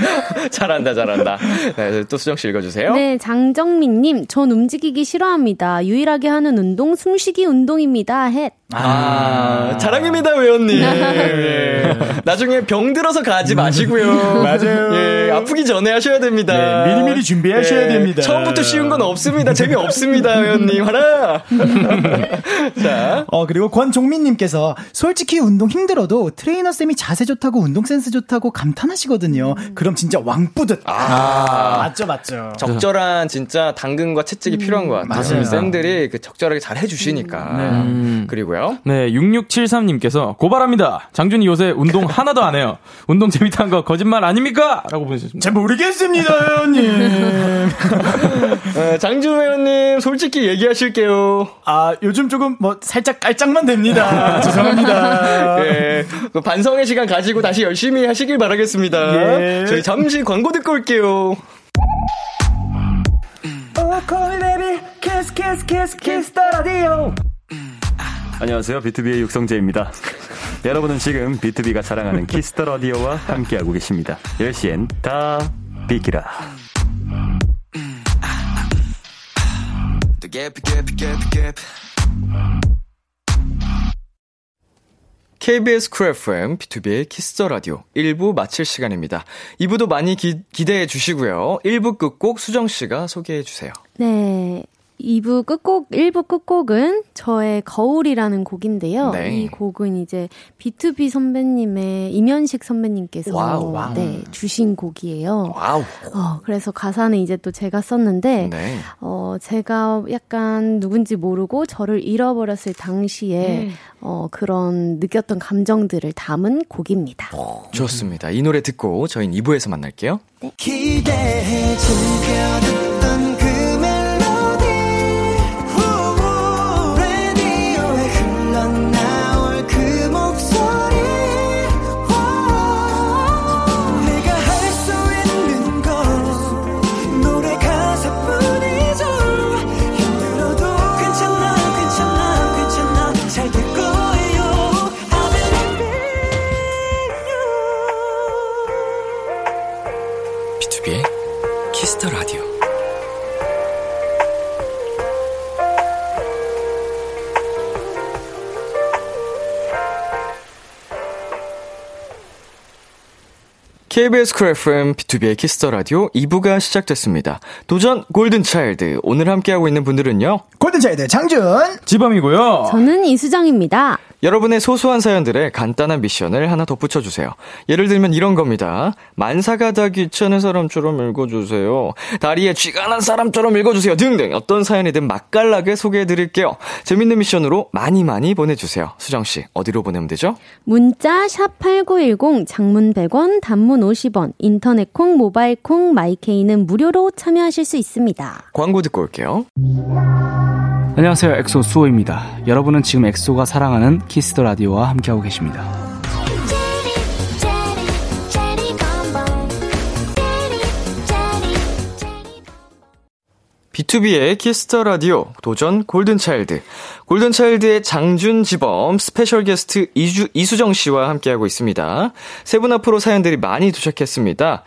잘한다 잘한다. 네, 또 수정 씨 읽어주세요.
네, 장정민님, 전 움직이기 싫어합니다. 유일하게 하는 운동, 숨쉬기 운동입니다. 헷.
아, 자랑입니다, 회원님. 예. 나중에 병 들어서 가지 마시고요.
맞아요.
예, 아프기 전에 하셔야 됩니다.
네, 미리미리 준비하셔야
예,
됩니다.
처음부터 쉬운 건 없습니다. 재미 없습니다, 회원님. 하라. 자.
어, 그리고 권종민님께서 솔직히 운동 힘들어도 트레이너 쌤이 자세 좋다고 운동 센스 좋다고 감탄하시거든요. 그럼 진짜 왕뿌듯. 아, 맞죠, 맞죠.
적절한 진짜 당근과 채찍이 필요한 것 같아요.
맞아요.
쌤들이 그 적절하게 잘 해주시니까.
음.
그리고요.
네, 6673님께서 고발합니다. 장준이 요새 운동 하나도 안 해요. 운동 재밌다는 거 거짓말 아닙니까? 라고 보내주셨습니다.
잘 모르겠습니다, 회원님.
어, 장준 회원님, 솔직히 얘기하실게요.
아, 요즘 조금 뭐 살짝 깔짝만 됩니다. 죄송합니다.
예, 그 반성의 시간 가지고 다시 열심히 하시길 바라겠습니다.
예.
저희 잠시 광고 듣고 올게요.
안녕하세요. 비투비의 육성재입니다. 여러분은 지금 비투비가 자랑하는 키스 더 라디오와 함께하고 계십니다. 10시엔 다 비키라.
KBS 쿨 FM, 비투비의 키스 더 라디오 1부 마칠 시간입니다. 2부도 많이 기, 기대해 주시고요. 1부 끝곡 수정씨가 소개해 주세요.
네. 2부 끝곡, 1부 끝곡은 저의 거울이라는 곡인데요.
네.
이 곡은 이제 비투비 선배님의 임현식 선배님께서
와우, 와우.
네, 주신 곡이에요.
와우.
어, 그래서 가사는 이제 또 제가 썼는데,
네.
어, 제가 약간 누군지 모르고 저를 잃어버렸을 당시에,
음.
어, 그런 느꼈던 감정들을 담은 곡입니다.
좋습니다. 이 노래 듣고 저희는 2부에서 만날게요.
기
KBS 쿨 FM, 비투비의 키스 더 라디오 2부가 시작됐습니다. 도전 골든 차일드. 오늘 함께하고 있는 분들은요.
골든차일드 장준.
지범이고요.
저는 이수정입니다.
여러분의 소소한 사연들에 간단한 미션을 하나 덧붙여 주세요. 예를 들면 이런 겁니다. 만사가 다 귀찮은 사람처럼 읽어주세요. 다리에 쥐가 난 사람처럼 읽어주세요. 등등 어떤 사연이든 맛깔나게 소개해 드릴게요. 재밌는 미션으로 많이 많이 보내주세요. 수정 씨 어디로 보내면 되죠?
문자 샵8910 장문 100원 단문 50원 인터넷 콩 모바일 콩 마이케이는 무료로 참여하실 수 있습니다.
광고 듣고 올게요.
안녕하세요. 엑소 수호입니다. 여러분은 지금 엑소가 사랑하는 키스 더 라디오와 함께하고 계십니다.
비투비의 키스 더 라디오 도전 골든차일드. 골든차일드의 장준지범 스페셜 게스트 이주, 이수정 씨와 함께하고 있습니다. 세 분 앞으로 사연들이 많이 도착했습니다.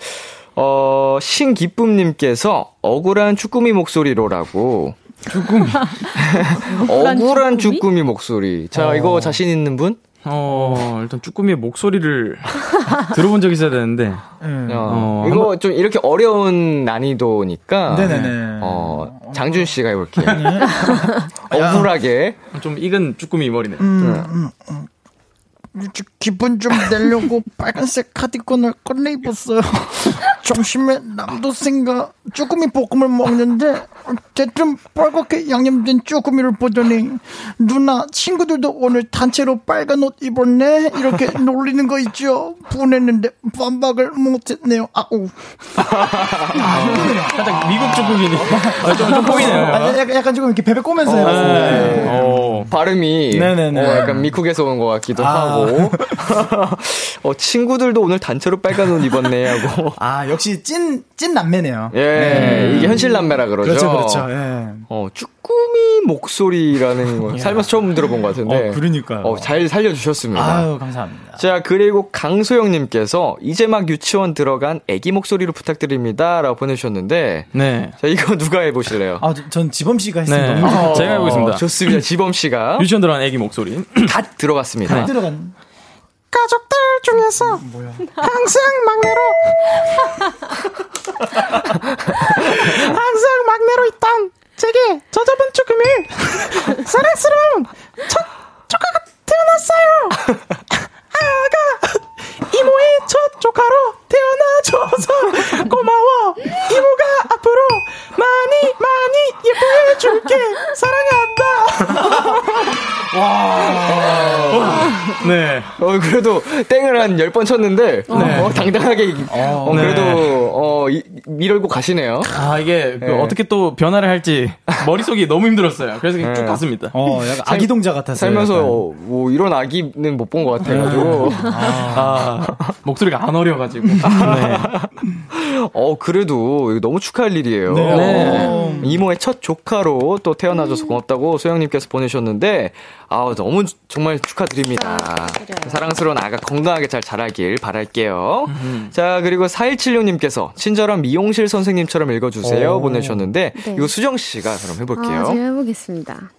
어, 신기쁨님께서 억울한 쭈꾸미 목소리로라고.
쭈꾸미.
억울한
쭈꾸미?
쭈꾸미 목소리. 자,
어.
이거 자신 있는 분?
어, 일단 쭈꾸미의 목소리를 들어본 적이 있어야 되는데.
어,
어,
이거 좀 이렇게 어려운 난이도니까.
네네네.
어, 장준 씨가 해볼게요. 억울하게.
좀 익은 쭈꾸미 머리네.
기분 좀 내려고 빨간색 카디건을 꺼내 입었어요. 점심에 남동생과 쭈꾸미 볶음을 먹는데 대뜸 빨갛게 양념된 쭈꾸미를 보더니 누나 친구들도 오늘 단체로 빨간 옷 입었네 이렇게 놀리는 거 있죠. 분했는데 반박을 못했네요. 아우.
살짝 미국 쭈꾸미네. 아, 좀, 좀 보이네요.
아, 약간, 약간 조금 이렇게 베베 꼬면서 해봤습니다.
네. 어.
발음이
네네네.
어, 약간 미국에서 온 것 같기도
아.
하고 어, 친구들도 오늘 단체로 빨간 옷 입었네 하고
아 역시 찐 찐 남매네요.
예 이게 현실 남매라 그러죠
그렇죠, 그렇죠. 예.
어 쭈꾸미 목소리라는 거 살면서 처음 들어본 것 같은데
어, 그러니까요.
어, 잘 살려주셨습니다
아유 감사합니다.
자 그리고 강소영님께서 이제 막 유치원 들어간 애기 목소리로 부탁드립니다 라고 보내주셨는데
네.
자 이거 누가 해보실래요?
아, 저- 전 지범 씨가 했으면
네. 제가 해보겠습니다.
어, 좋습니다 지범 씨가
유치원 들어간 애기 목소리.
갓 들어갔습니다
들어간.
가족들 중에서 항상 막내로 항상 막내로 있던 제게 저 저번 쭈꾸미 사랑스러운 첫 조카가 태어났어요. 아가 이모의 첫 조카로 태어나줘서 고마워. 이모가 앞으로 많이 많이 예뻐해 줄게. 사랑한다.
네.
어, 그래도 땡을 한 10번 쳤는데, 어, 당당하게, 어,
네.
그래도, 어, 이, 밀고 가시네요.
아, 이게 그
네.
어떻게 또 변화를 할지 머릿속이 너무 힘들었어요. 그래서 그냥 쭉
네.
갔습니다.
어, 약간 아기 동자 같았어요.
살면서,
약간.
뭐, 이런 아기는 못 본 것 같아가지고.
아, 목소리가 안 어려가지고. 네.
어, 그래도, 이거 너무 축하할 일이에요.
네.
네.
이모의 첫 조카로 또 태어나줘서 고맙다고 소영님께서 보내셨는데, 아 너무 정말 축하드립니다. 사랑스러운 아가 건강하게 잘 자라길 바랄게요. 자, 그리고 4176님께서 친절한 미용실 선생님처럼 읽어주세요.
오.
보내주셨는데,
네.
이거 수정씨가 그럼 해볼게요.
아, 제가 해보겠습니다.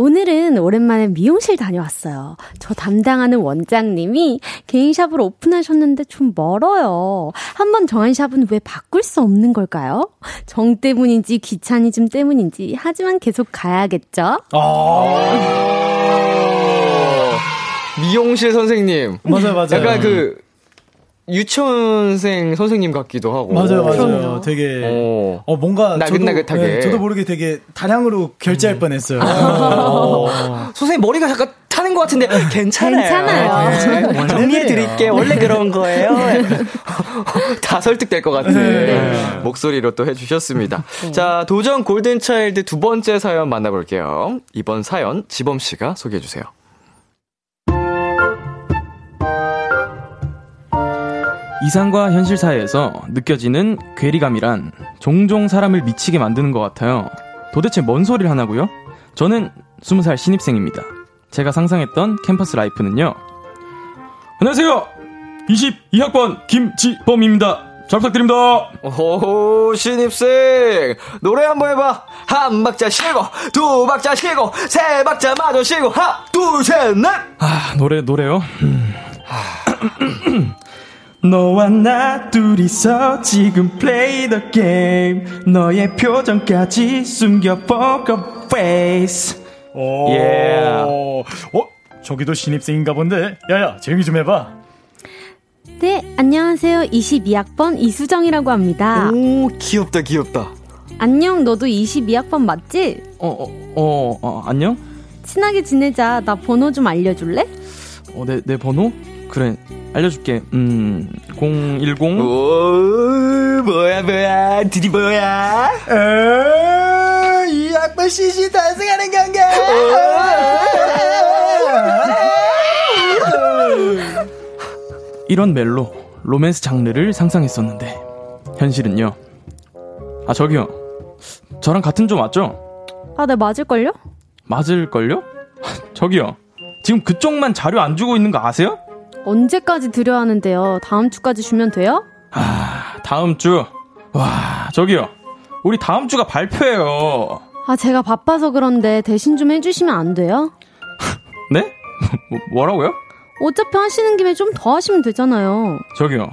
오늘은 오랜만에 미용실 다녀왔어요. 저 담당하는 원장님이 개인 샵을 오픈하셨는데 좀 멀어요. 한번 정한 샵은 왜 바꿀 수 없는 걸까요? 정 때문인지 귀차니즘 때문인지 하지만 계속 가야겠죠?
미용실 선생님.
맞아요, 맞아요.
약간 그 유치원생 선생님 같기도 하고.
맞아요, 맞아요.
그럼요.
되게
어.
어 뭔가
나긋나긋하게.
저도, 네, 저도 모르게 되게 다량으로 결제할 뻔했어요.
선생님 머리가 잠깐 타는 것 같은데 괜찮아요.
괜찮아요.
네. 정리해 드릴게요. 원래 그런 거예요. 다 설득될 것 같은
네.
목소리로 또 해주셨습니다. 자, 도전 골든차일드 두 번째 사연 만나볼게요. 이번 사연 지범 씨가 소개해 주세요.
이상과 현실 사이에서 느껴지는 괴리감이란 종종 사람을 미치게 만드는 것 같아요. 도대체 뭔 소리를 하나고요? 저는 20살 신입생입니다. 제가 상상했던 캠퍼스 라이프는요. 안녕하세요. 22학번 김지범입니다. 잘 부탁드립니다.
오, 신입생! 노래 한번 해봐! 한 박자 쉬고, 두 박자 쉬고, 세 박자 마저 쉬고, 하나, 둘, 셋, 넷!
아, 노래, 노래요? 음. 너와 나 둘이서 지금 play the game 너의 표정까지 숨겨 poker face
오.
Yeah.
어? 저기도 신입생인가 본데. 야야, 조용히 좀 해봐.
네, 안녕하세요. 22학번 이수정이라고 합니다.
오, 귀엽다, 귀엽다.
안녕, 너도 22학번 맞지?
어, 어, 어, 어, 안녕?
친하게 지내자. 나 번호 좀 알려줄래?
어, 내, 내 번호? 그래, 알려줄게. 음, 010.
오, 뭐야, 뭐야, 드디 뭐야?
어, 이 학번 CC 탄생하는 건가?
이런 멜로, 로맨스 장르를 상상했었는데, 현실은요. 아, 저기요. 저랑 같은 조 맞죠?
아, 네, 맞을걸요?
맞을걸요? 저기요. 지금 그쪽만 자료 안 주고 있는 거 아세요?
언제까지 드려야 하는데요? 다음 주까지 주면 돼요?
아, 다음 주. 와, 저기요. 우리 다음 주가 발표예요.
아, 제가 바빠서 그런데 대신 좀 해주시면 안 돼요?
네? 뭐, 뭐라고요?
어차피 하시는 김에 좀 더 하시면 되잖아요.
저기요.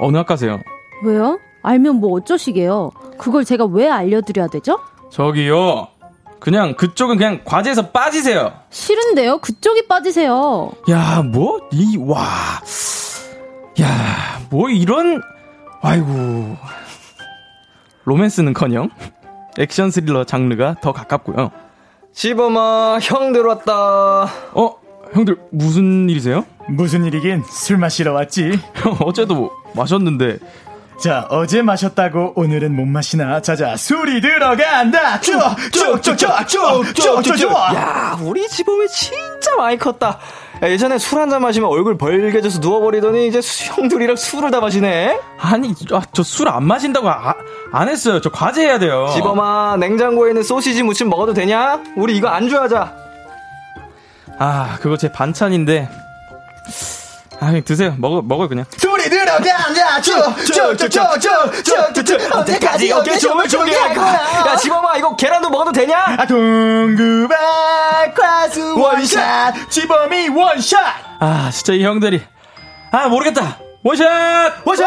어느 학과세요?
왜요? 알면 뭐 어쩌시게요? 그걸 제가 왜 알려드려야 되죠?
저기요. 그냥 그쪽은 그냥 과제에서 빠지세요.
싫은데요? 그쪽이 빠지세요.
야, 뭐? 이, 와. 야, 뭐 이런, 아이고. 로맨스는 커녕, 액션 스릴러 장르가 더 가깝고요.
지범아, 형 들어왔다.
어, 형들, 무슨 일이세요?
무슨 일이긴 술 마시러 왔지.
형, 어제도 마셨는데,
자, 어제 마셨다고 오늘은 못 마시나. 자자, 술이 들어간다. 쭉쭉쭉쭉쭉쭉쭉.
야, 우리 지범이 진짜 많이 컸다. 예전에 술 한 잔 마시면 얼굴 벌개져서 누워버리더니 이제 형들이랑 술을 다 마시네.
아니, 아, 저 술 안 마신다고 아, 아, 안 했어요. 저 과제해야 돼요.
지범아, 냉장고에 있는 소시지 무침 먹어도 되냐? 우리 이거 안주하자.
아, 그거 제 반찬인데. 아, 그냥 드세요. 먹어, 먹어요, 그냥.
깊이 들어가자 쭉쭉쭉쭉쭉쭉쭉 언제까지 어깨춤을 추게 할 거야
야 지범아 이거 계란도 먹어도 되냐
아 동구 밖 과수 원샷 지범이 원샷
아 진짜 이 형들이 아 모르겠다 원샷
원샷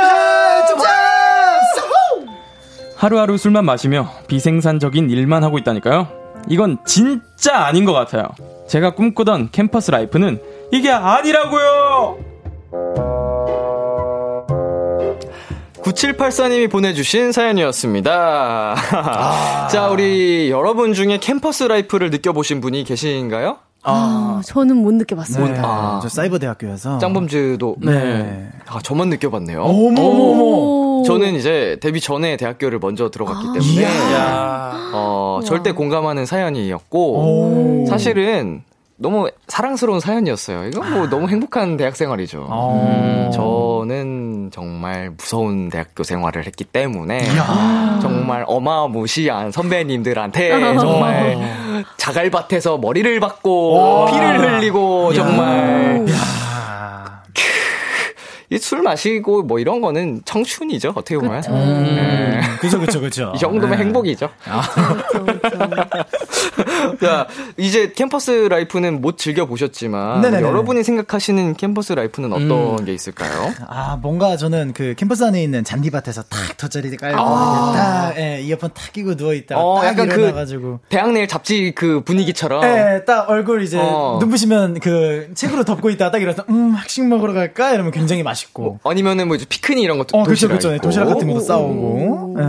하루하루 술만 마시며 비생산적인 일만 하고 있다니까요 이건 진짜 아닌 것 같아요 제가 꿈꾸던 캠퍼스 라이프는 이게 아니라고요
9784님이 보내주신 사연이었습니다. 자, 우리 여러분 중에 캠퍼스 라이프를 느껴보신 분이 계신가요?
아, 저는 못 느껴봤어요.
네,
아.
저 사이버 대학교여서.
짱범즈도.
네.
아, 저만 느껴봤네요.
어머머머.
오.
저는 이제 데뷔 전에 대학교를 먼저 들어갔기
아.
때문에
야
어, 절대 공감하는 사연이었고
오.
사실은 너무 사랑스러운 사연이었어요. 이건 뭐 너무 행복한 대학 생활이죠.
어.
저는 정말 무서운 대학교 생활을 했기 때문에 정말 어마무시한 선배님들한테 정말 자갈밭에서 머리를 박고 피를 흘리고 정말 이 술 마시고 뭐 이런 거는 청춘이죠 어떻게 보면
그쵸.
네.
그죠, 그죠, 그죠.
이 정도면
네.
행복이죠. 자, 이제 캠퍼스 라이프는 못 즐겨 보셨지만
네네네.
여러분이 생각하시는 캠퍼스 라이프는 어떤 게 있을까요?
아, 뭔가 저는 그 캠퍼스 안에 있는 잔디밭에서 탁 돗자리 깔고
아.
딱 예, 이어폰 탁 끼고 누워 있다가
어,
딱
약간
일어나
그
가지고
대학내일 잡지 그 분위기처럼.
예, 딱 얼굴 이제
어.
눈부시면 그 책으로 덮고 있다가 딱 일어나서 음, 학식 먹으러 갈까? 이러면 굉장히 맛있 고.
아니면은 뭐 이제 피크닉 이런 것도
어, 그렇죠,
도시락
그렇죠. 네,
있고.
도시락 같은 것도 싸오고. 예.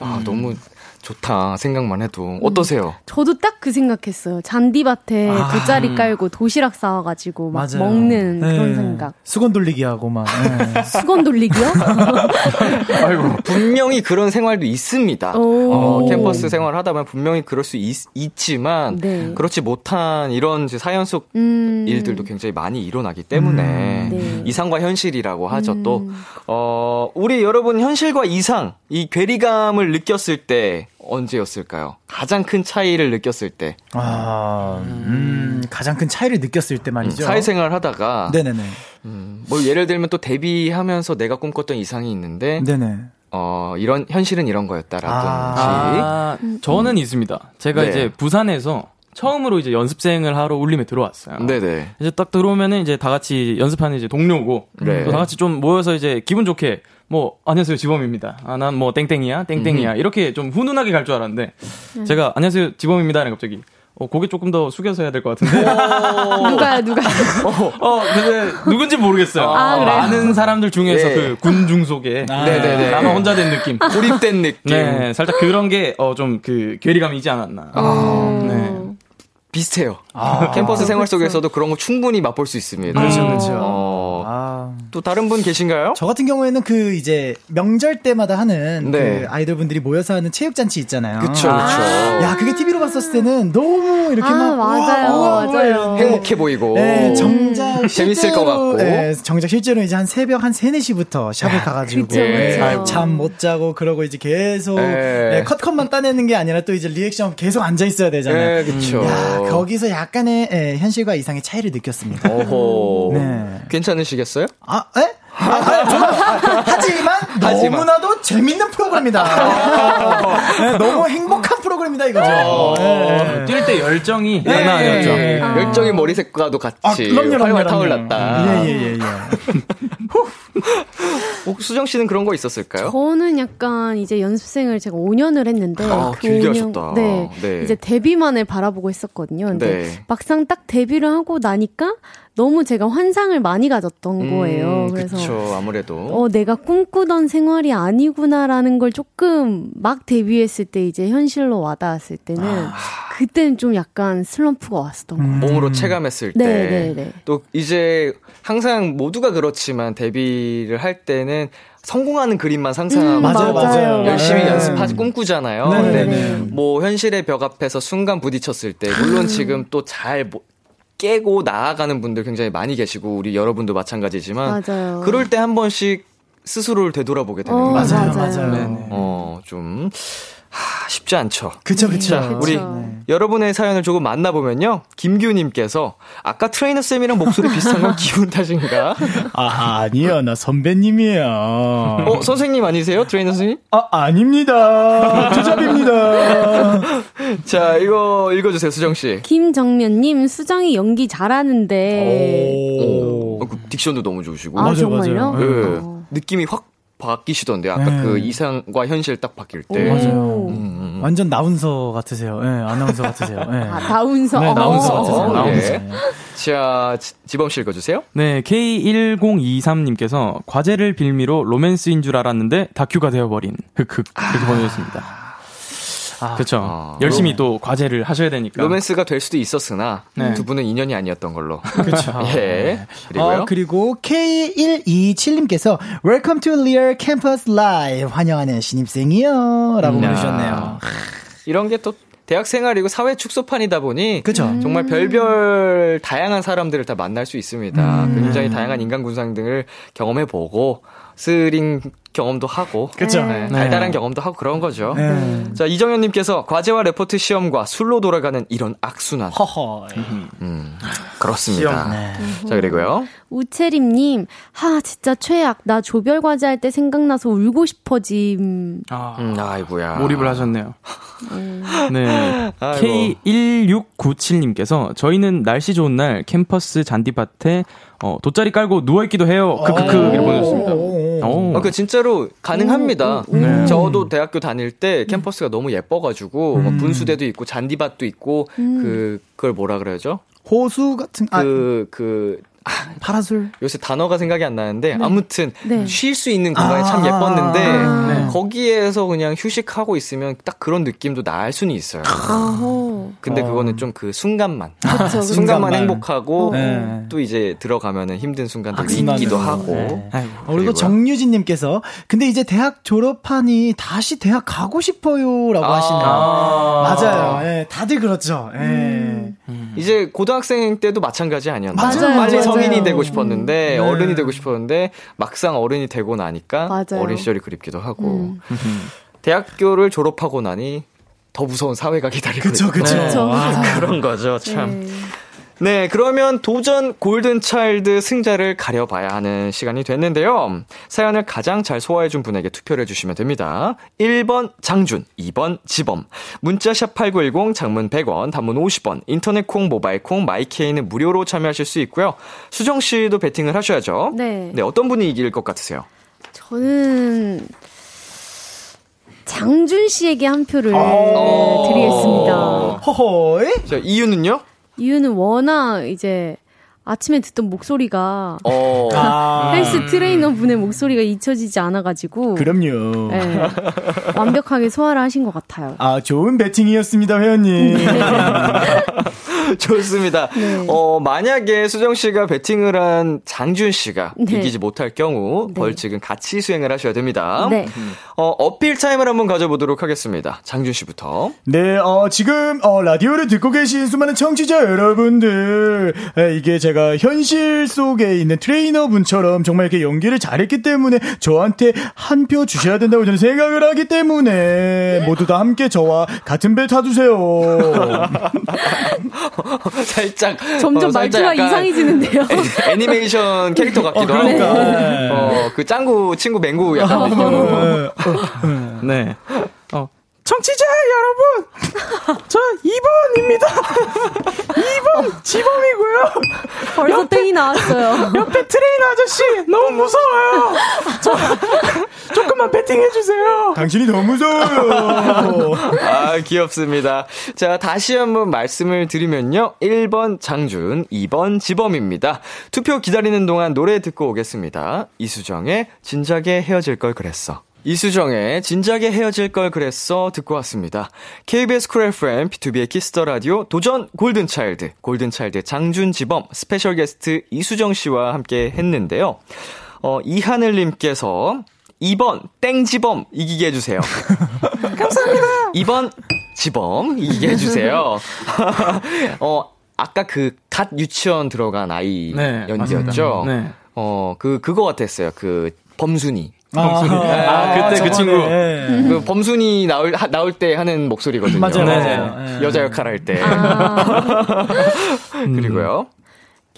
아, 너무 좋다. 생각만 해도. 어떠세요?
저도 딱 그 생각했어요. 잔디밭에
아.
돗자리 깔고 도시락 싸와가지고 막
맞아요.
먹는 그런
예.
생각.
수건 돌리기 하고 막. 예.
수건 돌리기요?
아이고. 분명히 그런 생활도 있습니다.
오.
어, 캠퍼스 생활 하다 보면 분명히 그럴 수 있, 지만
네.
그렇지 못한 이런 사연 속
음.
일들도 굉장히 많이 일어나기 때문에
네.
이상과 현실이라고 하죠.
음.
또 어, 우리 여러분 현실과 이상 이 괴리감을 느꼈을 때 언제였을까요? 가장 큰 차이를 느꼈을 때
아, 음, 가장 큰 차이를 느꼈을 때 말이죠.
사회생활 하다가
네네네.
음, 뭐 예를 들면 또 데뷔하면서 내가 꿈꿨던 이상이 있는데
네네.
어 이런 현실은 이런 거였다라든지
아, 저는 있습니다. 제가
네.
이제 부산에서 처음으로 이제 연습생을 하러 울림에 들어왔어요.
네네
이제 딱 들어오면은 이제 다 같이 연습하는 이제 동료고
네.
또다 같이 좀 모여서 이제 기분 좋게 뭐 안녕하세요 지범입니다. 아 난 뭐 땡땡이야 땡땡이야 이렇게 좀 훈훈하게 갈 줄 알았는데 제가 안녕하세요 지범입니다는 갑자기 어 고개 조금 더 숙여서 해야 될 것 같은데
누가요, 누가?
어 근데 누군지 모르겠어요.
아, 그래요?
많은 사람들 중에서
예.
그 군중 속에
아.
네네네.
나만 혼자 된 느낌.
고립된 느낌
네, 살짝 그런 게 어 좀 그 괴리감이 있지 않았나.
어.
네.
비슷해요. 캠퍼스 생활 속에서도 그런 거 충분히 맛볼 수 있습니다.
그렇죠, 그렇죠.
어,
아.
또 다른 분 계신가요?
저 같은 경우에는 그 이제 명절 때마다 하는
네.
그 아이돌 분들이 모여서 하는 체육 잔치 있잖아요.
그쵸, 그쵸.
야, 그게 TV로 봤었을 때는 너무 이렇게
아,
막
맞아요,
우와, 우와,
맞아요.
행복해 보이고.
네, 정작
재밌을 것 같고.
네, 정작 실제로 이제 한 새벽 한 3, 4시부터 샵을 가가지고
그쵸, 그쵸.
잠못 자고 그러고 이제 계속
네.
네, 컷컷만 따내는 게 아니라 또 이제 리액션 계속 앉아 있어야 되잖아요.
네, 그쵸.
야, 거기서 약간의 예, 현실과 이상의 차이를 느꼈습니다.
오호.
네.
괜찮으시겠 어요?
아, 에? 아, 아, 아, 하지만,
하지만.
너무나도 재밌는 프로그램이다. 네, 너무 행복한 프로그램이다 이거죠.
어.
네.
뛸때 열정이
네.
장난 아니었죠.
예, 열정이 머리색과도 같이
아, 그럼요, 그럼요,
활활. 타올랐다.
예, 예, 예, 예.
어, 수정 씨는 그런 거 있었을까요?
저는 약간 이제 연습생을 제가 5년을 했는데
아,
그
길게
5년
하셨다.
네,
네.
이제 데뷔만을 바라보고 했었거든요. 근데
네.
막상 딱 데뷔를 하고 나니까 너무 제가 환상을 많이 가졌던 거예요.
음,
그래서
그쵸, 아무래도.
어, 내가 꿈꾸던 생활이 아니구나라는 걸 조금 막 데뷔했을 때 이제 현실로 와닿았을 때는
아.
그때는 좀 약간 슬럼프가 왔었던 것 같아요.
몸으로 체감했을
네,
때.
네, 네.
또 이제 항상 모두가 그렇지만 데뷔를 할 때는 성공하는 그림만 상상하고
음,
맞아요, 맞아요.
열심히
네.
연습하지 꿈꾸잖아요.
네,
근데
네.
뭐 현실의 벽 앞에서 순간 부딪혔을 때 물론 지금 또 잘 깨고 나아가는 분들 굉장히 많이 계시고 우리 여러분도 마찬가지지만
맞아요.
그럴 때 한 번씩 스스로를 되돌아보게 되는
어,
거예요.
맞아요,
맞아요.
맞아요.
네네.
어, 좀 하, 쉽지 않죠.
그쵸, 그쵸.
자, 우리
그쵸.
여러분의 사연을 조금 만나보면요. 김규님께서 아까 트레이너 쌤이랑 목소리 비슷한 건 기분 탓인가?
아, 아니요. 나 선배님이에요.
어, 선생님 아니세요? 트레이너 선생님?
아, 아닙니다. 주접입니다.
자, 이거 읽어주세요, 수정씨.
김정면님 수정이 연기 잘하는데
오. 어, 그 딕션도 너무 좋으시고.
아
맞아요,
정말요?
맞아요.
예.
어.
느낌이 확 바뀌시던데, 아까
네.
그 이상과 현실 딱 바뀔 때.
오.
맞아요.
음, 음.
완전 나운서 같으세요. 예, 아나운서 같으세요. 예.
아 나운서
네, 나운서
어.
같으세요.
어,
나운서.
예. 자, 지- 지범씨 읽어주세요.
네, K1023님께서 과제를 빌미로 로맨스인 줄 알았는데 다큐가 되어버린 흑흑 이렇게 보내주셨습니다. 그렇죠.
아.
열심히 또 과제를 하셔야 되니까.
로맨스가 될 수도 있었으나,
네.
두 분은 인연이 아니었던 걸로.
그렇죠.
예. 그리고요.
어, 그리고 K127님께서 Welcome to Real Campus Live 환영하는 신입생이요 라고
음.
보내주셨네요.
이런 게또 대학 생활이고 사회 축소판이다 보니
그쵸.
정말 별별 다양한 사람들을 다 만날 수 있습니다.
음.
굉장히 다양한 인간 군상 등을 경험해 보고 쓰린 경험도 하고
그쵸.
네, 달달한 경험도 하고 그런 거죠.
네.
자, 이정현 님께서 과제와 레포트 시험과 술로 돌아가는 이런 악순환.
허허.
음. 그렇습니다.
네.
자, 그리고요.
우채림님, 하, 진짜 최악. 나 조별 과제 할 때 생각나서 울고 싶어짐.
아,
음, 아이고야.
몰입을 하셨네요.
음.
네.
아이고.
K1697님께서 저희는 날씨 좋은 날 캠퍼스 잔디밭에 어, 돗자리 깔고 누워 있기도 해요. 크크크. 이렇게 보내주셨습니다. 오.
아, 그 진짜로 가능합니다.
네.
저도 대학교 다닐 때 캠퍼스가 너무 예뻐가지고 막 분수대도 있고 잔디밭도 있고 그 그걸 뭐라 그래야죠?
호수 같은
아그 그
파라솔
요새 단어가 생각이 안 나는데 아무튼
네.
쉴수 있는 공간이 참
아.
예뻤는데
아.
거기에서 그냥 휴식하고 있으면 딱 그런 느낌도 날 수는 있어요. 근데 그거는 좀 그 순간만
그쵸.
순간만
순간만.
행복하고
네.
또 이제 들어가면은 힘든 순간도. 있기도 하고
네. 어, 그리고. 정유진님께서 근데 이제 대학 졸업하니 다시 대학 가고 싶어요라고
아.
하시네요.
아.
맞아요. 예, 다들 그렇죠. 예.
이제 고등학생 때도 마찬가지 아니었나요?
맞아요,
빨리
맞아요.
성인이 되고 싶었는데
네.
어른이 되고 싶었는데 막상 어른이 되고 나니까
맞아요.
어린 시절이 그립기도 하고
음.
대학교를 졸업하고 나니 더 무서운 사회가 기다리고
그쵸. 그쵸.
그쵸,
아.
그런 거죠, 참.
네.
네, 그러면 도전 골든차일드 승자를 가려봐야 하는 시간이 됐는데요. 사연을 가장 잘 소화해준 분에게 투표를 해주시면 됩니다. 1번 장준, 2번 지범. 문자샵 8910, 장문 100원, 단문 50원, 인터넷 콩, 모바일 콩, 마이케이는 무료로 참여하실 수 있고요. 수정 씨도 배팅을 하셔야죠.
네.
어떤 분이 이길 것 같으세요?
저는 장준 씨에게 한 표를
어.
드리겠습니다.
허허이?
자, 이유는요?
이유는 워낙 이제 아침에 듣던 목소리가
어,
아,
헬스 트레이너 분의 목소리가 잊혀지지 않아가지고
그럼요.
네, 완벽하게 소화를 하신 것 같아요.
아, 좋은 배팅이었습니다, 회원님.
좋습니다.
네.
어, 만약에 수정 씨가 배팅을 한 장준 씨가
네.
이기지 못할 경우
네.
벌칙은 같이 수행을 하셔야 됩니다.
네.
어, 어필 타임을 한번 가져보도록 하겠습니다. 장준 씨부터.
네, 어, 지금, 어, 라디오를 듣고 계신 수많은 청취자 여러분들, 에, 이게 제가 현실 속에 있는 트레이너 분처럼 정말 이렇게 연기를 잘했기 때문에 저한테 한 표 주셔야 된다고 저는 생각을 하기 때문에 모두 다 함께 저와 같은 배 타주세요.
살짝
점점
어, 살짝
말투가
약간
이상해지는데요.
애- 애니메이션 캐릭터 같기도
어,
하고.
그러니까.
어, 그 짱구 친구 맹구 약간 느낌으로.
네. 어,
청취자 여러분, 저 2번입니다. 2번 지범이고요.
벌써 땡이 나왔어요.
옆에 트레이너 아저씨 너무 무서워요. 저 조금만 배팅해 주세요.
당신이 너무 무서워요.
아, 귀엽습니다. 자, 다시 한번 말씀을 드리면요. 1번 장준, 2번 지범입니다. 투표 기다리는 동안 노래 듣고 오겠습니다. 이수정의 진작에 헤어질 걸 그랬어. 이수정의 진작에 헤어질 걸 그랬어 듣고 왔습니다. KBS 쿨 FM, 비투비의 키스 더 라디오 도전 골든차일드, 골든차일드 장준 지범 스페셜 게스트 이수정 씨와 함께 했는데요. 어, 이하늘님께서 2번 땡지범 이기게 해주세요. 감사합니다. 2번 지범 이기게 해주세요. 어 아까 그 갓 유치원 들어간 아이
네,
연기였죠.
네.
어 그 그거 같았어요. 그 범순이.
아,
아, 그때 그 친구.
저번에.
그 범순이 나올 하- 나올 때 하는 목소리거든요.
맞아요, 맞아요.
어,
네.
여자 역할 할 때.
아,
그리고요.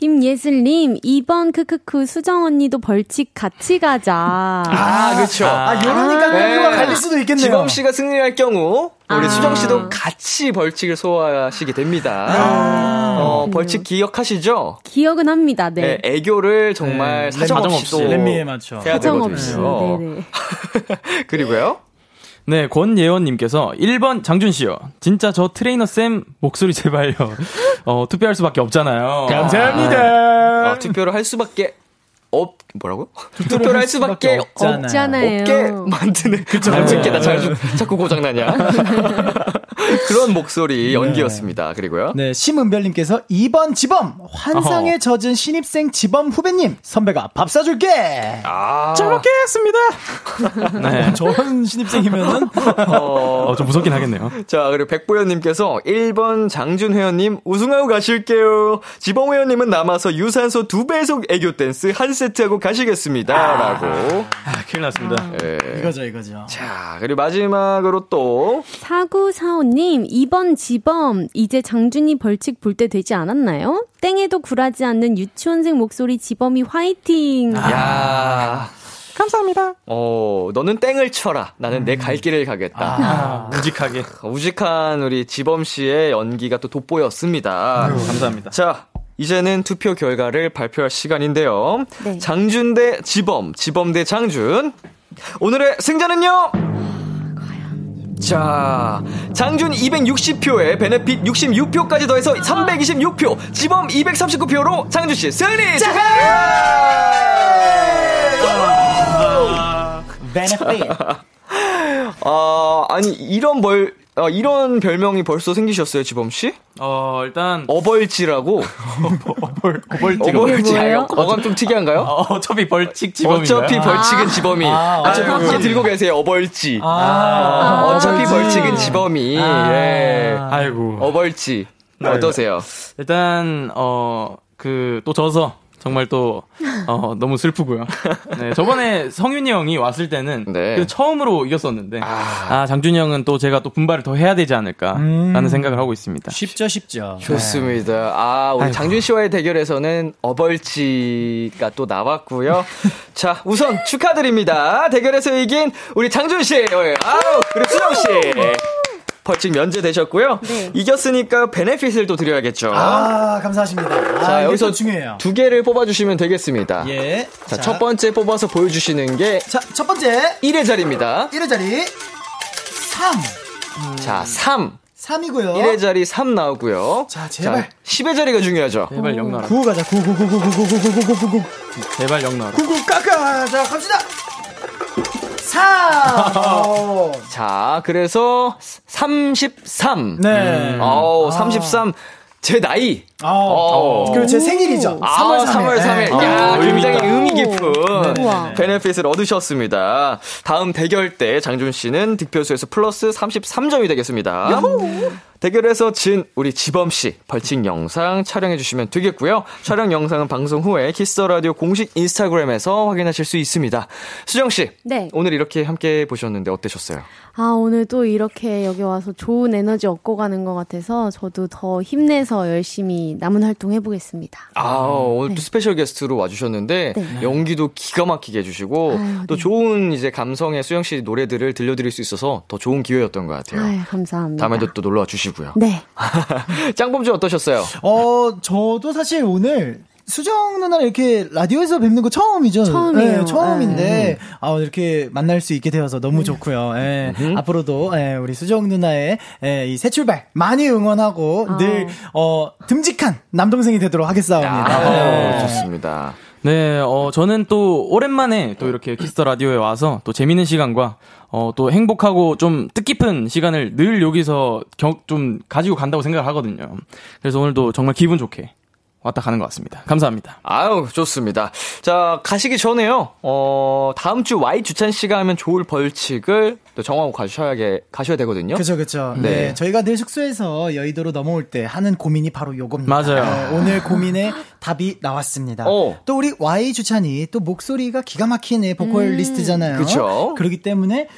김예슬님, 2번 크크크 수정 언니도 벌칙 같이 가자.
아, 그렇죠.
아, 요러니까
네.
땡큐가 갈릴 수도 있겠네요.
지범 씨가 승리할 경우 우리
아.
수정 씨도 같이 벌칙을 소화하시게 됩니다.
아.
어, 벌칙 기억하시죠?
기억은 합니다. 네.
네, 애교를 정말
네,
사정 없이 또
lem미에 맞춰.
해야
사정 없이.
되거든요.
네네.
그리고요.
네, 권예원님께서 1번 장준씨요. 진짜 저 트레이너 쌤 목소리 제발요. 어, 투표할 수밖에 없잖아요.
감사합니다.
어, 투표를 할 수밖에 없 뭐라고? 투표를 할 수밖에
없잖아요.
없잖아요.
없게 만드는 잘 듣겠다 잘 자꾸 고장 나냐 그런 목소리 연기였습니다 그리고요
네, 심은별님께서 2번 지범 환상에
어허.
젖은 신입생 지범 후배님 선배가 밥 사줄게.
아
잘 먹겠습니다.
네.
저런 신입생이면은
어,
어, 좀 무섭긴 하겠네요.
자 그리고 백보현님께서 1번 장준 회원님 우승하고 가실게요 지범 회원님은 남아서 유산소 두 배속 애교 댄스 한 세트하고 가시겠습니다라고
아, 큰일 났습니다.
예.
이거죠 이거죠.
자 그리고 마지막으로 또
4945님, 김지범님, 이번 지범, 이제 장준이 벌칙 볼 때 되지 않았나요? 땡에도 굴하지 않는 유치원생 목소리 지범이 화이팅!
야
감사합니다.
어, 너는 땡을 쳐라. 나는 내갈 길을 가겠다.
아, 우직하게.
우직한 우리 지범 씨의 연기가 또 돋보였습니다.
아유, 감사합니다.
자, 이제는 투표 결과를 발표할 시간인데요.
네.
장준 대 지범, 지범 대 장준. 오늘의 승자는요? 자, 장준 260표에 베네핏 66표까지 더해서 326표, 지범 239표로 장준 씨 승리 축하드려요!
베네핏.
아, 아니 이런 벌 아, 이런 별명이 벌써 생기셨어요, 지범 씨?
어, 일단.
어벌지라고.
어벌, 어벌지.
뭐예요?
어감 좀 특이한가요?
어, 어차피 벌칙 지범인가요?
어차피 벌칙은 지범이.
아,
어차피
아이고.
함께 들고 계세요, 어벌지.
아,
어, 어차피
어벌지.
벌칙은 지범이.
아.
예.
아이고.
어벌지.
네.
어떠세요?
일단, 어, 그, 또 져서, 정말 또, 어, 너무 슬프고요. 네, 저번에 성윤이 형이 왔을 때는,
네.
그 처음으로 이겼었는데,
아.
아, 장준이 형은 또 제가 또 분발을 더 해야 되지 않을까라는
음.
생각을 하고 있습니다.
쉽죠, 쉽죠.
좋습니다. 아, 우리
아이고.
장준 씨와의 대결에서는 어벌지가 또 나왔고요. 자, 우선 축하드립니다. 대결에서 이긴 우리 장준 씨. 아우, 그리고 수정 씨. 벌칙 면제되셨고요.
네.
이겼으니까 베네핏을 또 드려야겠죠.
아, 감사하십니다. 아,
자, 여기서
또 중요해요.
두 개를 뽑아주시면 되겠습니다.
예.
자, 첫 번째 뽑아서 보여주시는 게
자, 첫 번째.
1의 자리입니다.
1의 자리. 3.
자, 3.
3이고요.
1의 자리 3 나오고요.
자, 제발.
10의 자리가 중요하죠.
제발 영 나라.
9 가자. 9, 9, 9, 9, 9, 9, 9, 9, 9, 9, 9.
제발 영 나라.
9, 9, 까까. 자, 갑시다. 3.
자, 그래서 33.
네.
어우, 33. 제 나이.
어. 그리고 제 생일이죠.
아,
3월 3일.
3월 3일.
네.
야,
어,
굉장히
의미
깊은
우와.
benefit을 얻으셨습니다. 다음 대결 때 장준 씨는 득표수에서 플러스 33점이 되겠습니다. 대결에서 진 우리 지범 씨 벌칙 영상 촬영해 주시면 되겠고요. 촬영 영상은 방송 후에 키스 더 라디오 공식 인스타그램에서 확인하실 수 있습니다. 수정 씨,
네.
오늘 이렇게 함께 보셨는데 어떠셨어요?
아, 오늘 또 이렇게 여기 와서 좋은 에너지 얻고 가는 것 같아서 저도 더 힘내서 열심히 남은 활동 해보겠습니다.
아, 오늘 또 스페셜 게스트로 와주셨는데,
네.
연기도 기가 막히게 해주시고,
아유,
또
네.
좋은 이제 감성의 수정 씨 노래들을 들려드릴 수 있어서 더 좋은 기회였던 것 같아요.
아유, 감사합니다.
다음에도 또 놀러 와 주시고 요.
네.
짱범즈 어떠셨어요?
어, 저도 사실 오늘 수정 누나를 이렇게 라디오에서 뵙는 거 처음이죠.
처음이에요.
네, 처음인데 아, 오늘 이렇게 만날 수 있게 되어서 너무 좋고요. 예, 앞으로도 예, 우리 수정 누나의 예, 이 새 출발 많이 응원하고
아.
늘 어, 듬직한 남동생이 되도록 하겠사옵니다.
아,
네.
좋습니다.
네, 어, 저는 또 오랜만에 또 이렇게 키스 더 라디오에 와서 또 재밌는 시간과 어, 또 행복하고 좀 뜻깊은 시간을 늘 여기서 겨, 좀 가지고 간다고 생각을 하거든요. 그래서 오늘도 정말 기분 좋게 왔다 가는 것 같습니다. 감사합니다.
아유, 좋습니다. 자, 가시기 전에요, 어, 다음 주 Y 주찬 씨가 하면 좋을 벌칙을 또 정하고 가셔야, 가셔야 되거든요.
그죠, 그죠.
네.
네. 저희가 늘 숙소에서 여의도로 넘어올 때 하는 고민이 바로 요겁니다.
맞아요.
네, 오늘 고민의 답이 나왔습니다.
어.
또 우리 Y 주찬이 또 목소리가 기가 막힌 애 보컬리스트잖아요.
그쵸.
그렇기 때문에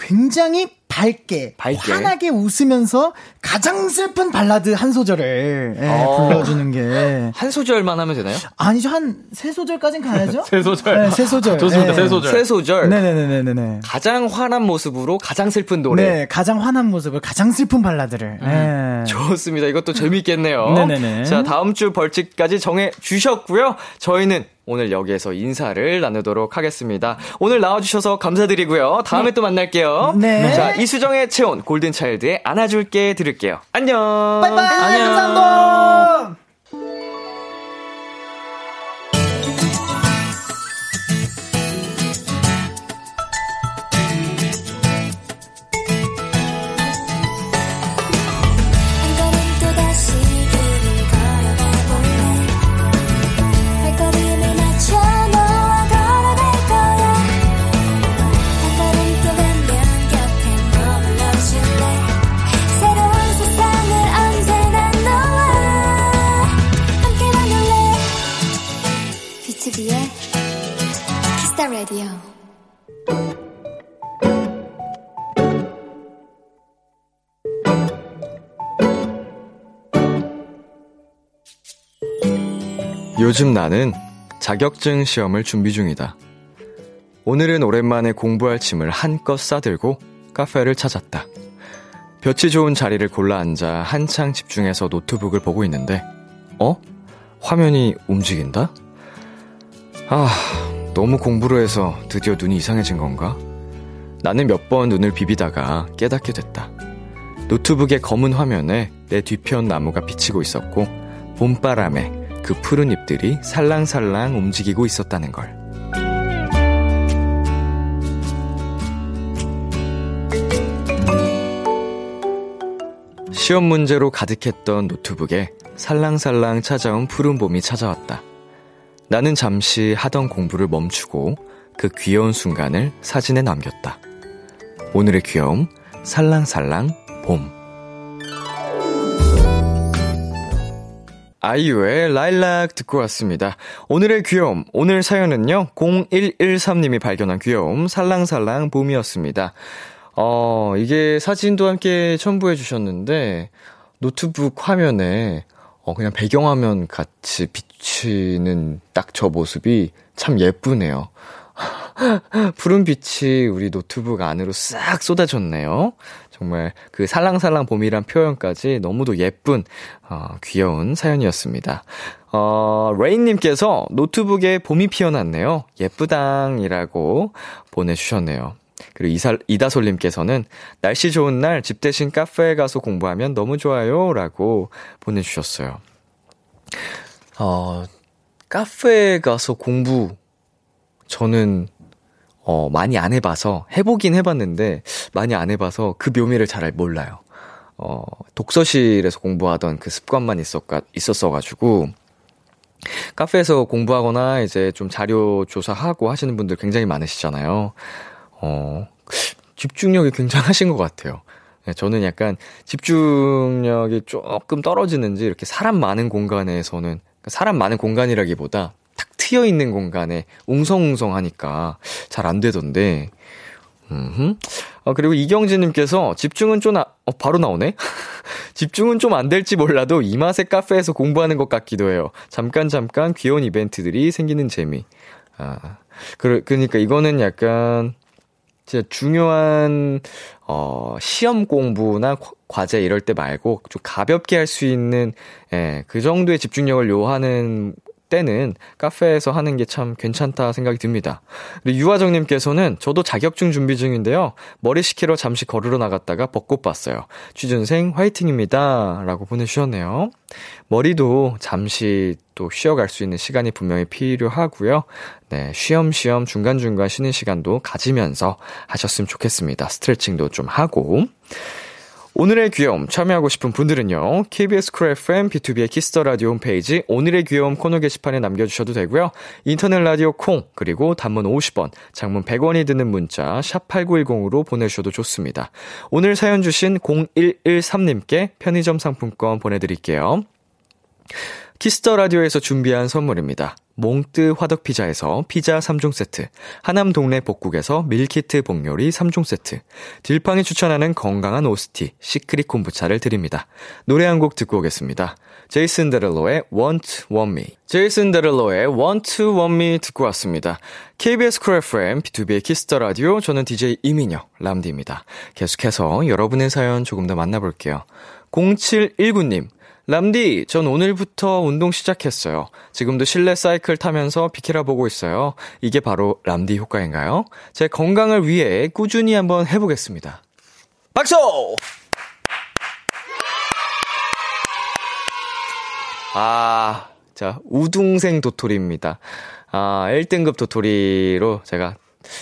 굉장히 밝게,
밝게.
환하게 웃으면서 가장 슬픈 발라드 한 소절을 예,
어.
불러주는 게
한 소절만 하면 되나요?
아니죠 한 세 소절까진 가야죠.
세 소절.
네, 세 소절.
좋습니다.
예.
세 소절.
세 소절.
네네네네네.
가장 환한 모습으로 가장 슬픈 노래.
네, 가장 환한 모습을 가장 슬픈 발라드를. 예.
좋습니다. 이것도 재밌겠네요.
네네네.
자, 다음 주 벌칙까지 정해 주셨고요. 저희는 오늘 여기에서 인사를 나누도록 하겠습니다. 오늘 나와주셔서 감사드리고요. 다음에 또 만날게요.
네.
자, 이수정의 체온, 골든차일드의 안아줄게 들을게요. 안녕.
바이바이
안녕.
감사합니다.
비투비의 키스 더 라디오.
요즘 나는 자격증 시험을 준비 중이다. 오늘은 오랜만에 공부할 짐을 한껏 싸들고 카페를 찾았다. 볕이 좋은 자리를 골라 앉아 한창 집중해서 노트북을 보고 있는데, 어? 화면이 움직인다? 아, 너무 공부를 해서 드디어 눈이 이상해진 건가? 나는 몇 번 눈을 비비다가 깨닫게 됐다. 노트북의 검은 화면에 내 뒤편 나무가 비치고 있었고, 봄바람에 그 푸른 잎들이 살랑살랑 움직이고 있었다는 걸. 시험 문제로 가득했던 노트북에 살랑살랑 찾아온 푸른 봄이 찾아왔다. 나는 잠시 하던 공부를 멈추고 그 귀여운 순간을 사진에 남겼다. 오늘의 귀여움, 살랑살랑 봄. 아이유의 라일락 듣고 왔습니다. 오늘의 귀여움, 오늘 사연은요, 0113님이 발견한 귀여움, 살랑살랑 봄이었습니다. 어, 이게 사진도 함께 첨부해 주셨는데, 노트북 화면에, 어, 그냥 배경화면 같이 비치는 딱 저 모습이 참 예쁘네요. 푸른 빛이 우리 노트북 안으로 싹 쏟아졌네요. 정말 그 살랑살랑 봄이란 표현까지 너무도 예쁜, 어, 귀여운 사연이었습니다. 어, 레인님께서 노트북에 봄이 피어났네요. 예쁘당이라고 보내주셨네요. 그리고 이사, 이다솔님께서는 날씨 좋은 날 집 대신 카페에 가서 공부하면 너무 좋아요. 라고 보내주셨어요. 어, 카페에 가서 공부, 저는, 어, 많이 안 해봐서, 해보긴 해봤는데, 많이 안 해봐서 그 묘미를 잘 몰라요. 어, 독서실에서 공부하던 그 습관만 있었가, 있었어가지고, 카페에서 공부하거나 이제 좀 자료 조사하고 하시는 분들 굉장히 많으시잖아요. 어, 집중력이 굉장하신 것 같아요. 네, 저는 약간 집중력이 조금 떨어지는지 이렇게 사람 많은 공간에서는 사람 많은 공간이라기보다 탁 트여 있는 공간에 웅성웅성 하니까 잘 안 되던데. 음. 어, 그리고 이경진님께서 집중은 좀, 아, 어, 바로 나오네? 집중은 좀 안 될지 몰라도 이 맛의 카페에서 공부하는 것 같기도 해요. 잠깐, 잠깐 귀여운 이벤트들이 생기는 재미. 아, 그, 그러니까 이거는 약간, 진짜 중요한 어 시험 공부나 과제 이럴 때 말고 좀 가볍게 할 수 있는 예, 그 정도의 집중력을 요하는 때는 카페에서 하는 게 참 괜찮다 생각이 듭니다. 유화정님께서는 저도 자격증 준비 중인데요. 머리 식히러 잠시 걸으러 나갔다가 벚꽃 봤어요. 취준생 화이팅입니다. 라고 보내주셨네요. 머리도 잠시 또 쉬어갈 수 있는 시간이 분명히 필요하고요. 네, 쉬엄쉬엄 중간중간 쉬는 시간도 가지면서 하셨으면 좋겠습니다. 스트레칭도 좀 하고. 오늘의 귀여움 참여하고 싶은 분들은요. KBS 쿨 FM 비투비의 키스 더 라디오 홈페이지 오늘의 귀여움 코너 게시판에 남겨 주셔도 되고요. 인터넷 라디오 콩 그리고 단문 50원, 장문 100원이 드는 문자 샵 #8910으로 보내 주셔도 좋습니다. 오늘 사연 주신 0113님께 편의점 상품권 보내 드릴게요. 키스 더 라디오에서 준비한 선물입니다. 몽뜨 화덕 피자에서 피자 3종 세트, 하남 동네 복국에서 밀키트 복요리 3종 세트, 딜팡이 추천하는 건강한 오스티, 시크릿 콤부차를 드립니다. 노래 한 곡 듣고 오겠습니다. 제이슨 데룰로의 Want to Want Me. 제이슨 데룰로의 Want to Want Me 듣고 왔습니다. KBS 쿨 FM, 비투비의 키스 더 라디오, 저는 DJ 이민혁, 람디입니다. 계속해서 여러분의 사연 조금 더 만나볼게요. 0719님, 람디, 전 오늘부터 운동 시작했어요. 지금도 실내 사이클 타면서 비키라 보고 있어요. 이게 바로 람디 효과인가요? 제 건강을 위해 꾸준히 한번 해보겠습니다. 박수! 아, 자, 우둥생 도토리입니다. 아, 1등급 도토리로 제가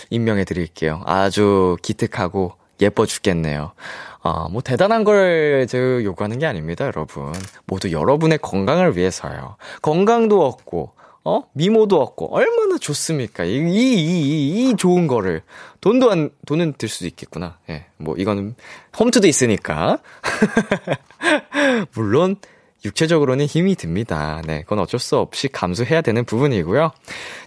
임명해 드릴게요. 아주 기특하고 예뻐 죽겠네요. 아, 뭐 대단한 걸 제가 요구하는 게 아닙니다, 여러분. 모두 여러분의 건강을 위해서요. 건강도 얻고, 어? 미모도 얻고, 얼마나 좋습니까? 이, 이, 이, 이 좋은 거를. 돈도 안, 돈은 들 수도 있겠구나. 예, 뭐, 이거는 홈트도 있으니까. 물론, 육체적으로는 힘이 듭니다. 네, 그건 어쩔 수 없이 감수해야 되는 부분이고요.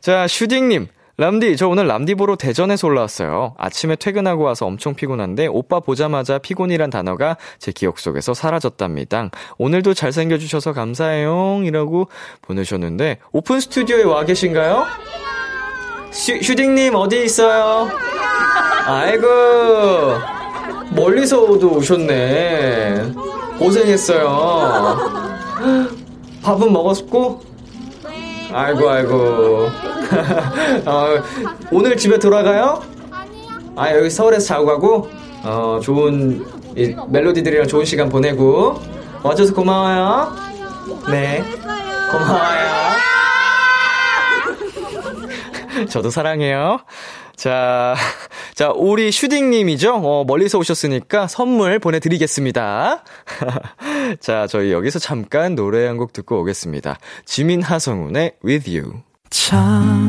자, 슈딩님. 람디, 저 오늘 람디 보러 대전에서 올라왔어요. 아침에 퇴근하고 와서 엄청 피곤한데 오빠 보자마자 피곤이란 단어가 제 기억 속에서 사라졌답니다. 오늘도 잘생겨주셔서 감사해요. 이라고 보내셨는데 오픈 스튜디오에 와 계신가요? 슈, 슈딩님 어디 있어요? 아이고 멀리서도 오셨네. 고생했어요. 밥은 먹었고? 아이고 아이고. 어, 오늘 집에 돌아가요? 아 여기 서울에서 자고 가고 어 좋은 이 멜로디들이랑 좋은 시간 보내고 와줘서 고마워요. 네 고마워요. 저도 사랑해요. 자, 자, 우리 슈딩님이죠? 어, 멀리서 오셨으니까 선물 보내드리겠습니다. 자, 저희 여기서 잠깐 노래 한 곡 듣고 오겠습니다. 지민 하성운의 With You.
참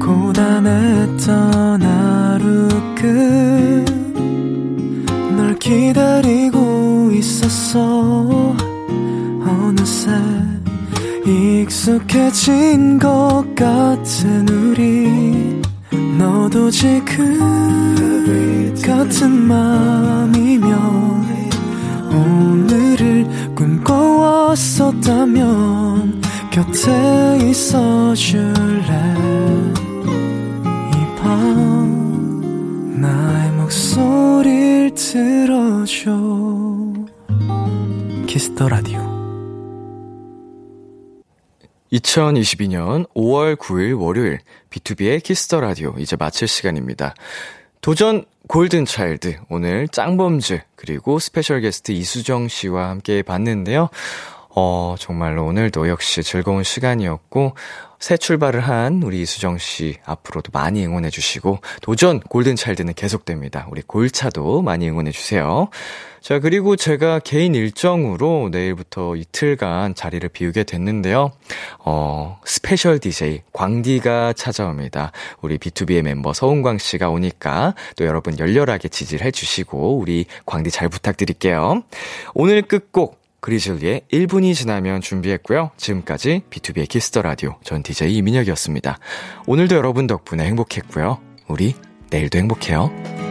고단했던 하루 끝널 기다리고 있었어 어느새 익숙해진 것 같은 우리 너도 지금 같은 맘이면 오늘을 꿈꿔왔었다면 곁에 있어 줄래? 이 밤 나의 목소리를 들어줘. 키스 더 라디오.
2022년 5월 9일 월요일 비투비의 키스 더 라디오 이제 마칠 시간입니다. 도전 골든 차일드 오늘 짱범즈 그리고 스페셜 게스트 이수정 씨와 함께 봤는데요. 어, 정말로 오늘도 역시 즐거운 시간이었고, 새 출발을 한 우리 이수정 씨 앞으로도 많이 응원해 주시고, 도전 골든 차일드는 계속됩니다. 우리 골차도 많이 응원해 주세요. 자, 그리고 제가 개인 일정으로 내일부터 이틀간 자리를 비우게 됐는데요. 어, 스페셜 DJ 광디가 찾아옵니다. 우리 B2B의 멤버 서은광 씨가 오니까 또 여러분 열렬하게 지지를 해 주시고, 우리 광디 잘 부탁드릴게요. 오늘 끝곡 그리즐리의 1분이 지나면 준비했고요. 지금까지 비투비의 키스 더 라디오 전 DJ 이민혁이었습니다. 오늘도 여러분 덕분에 행복했고요. 우리 내일도 행복해요.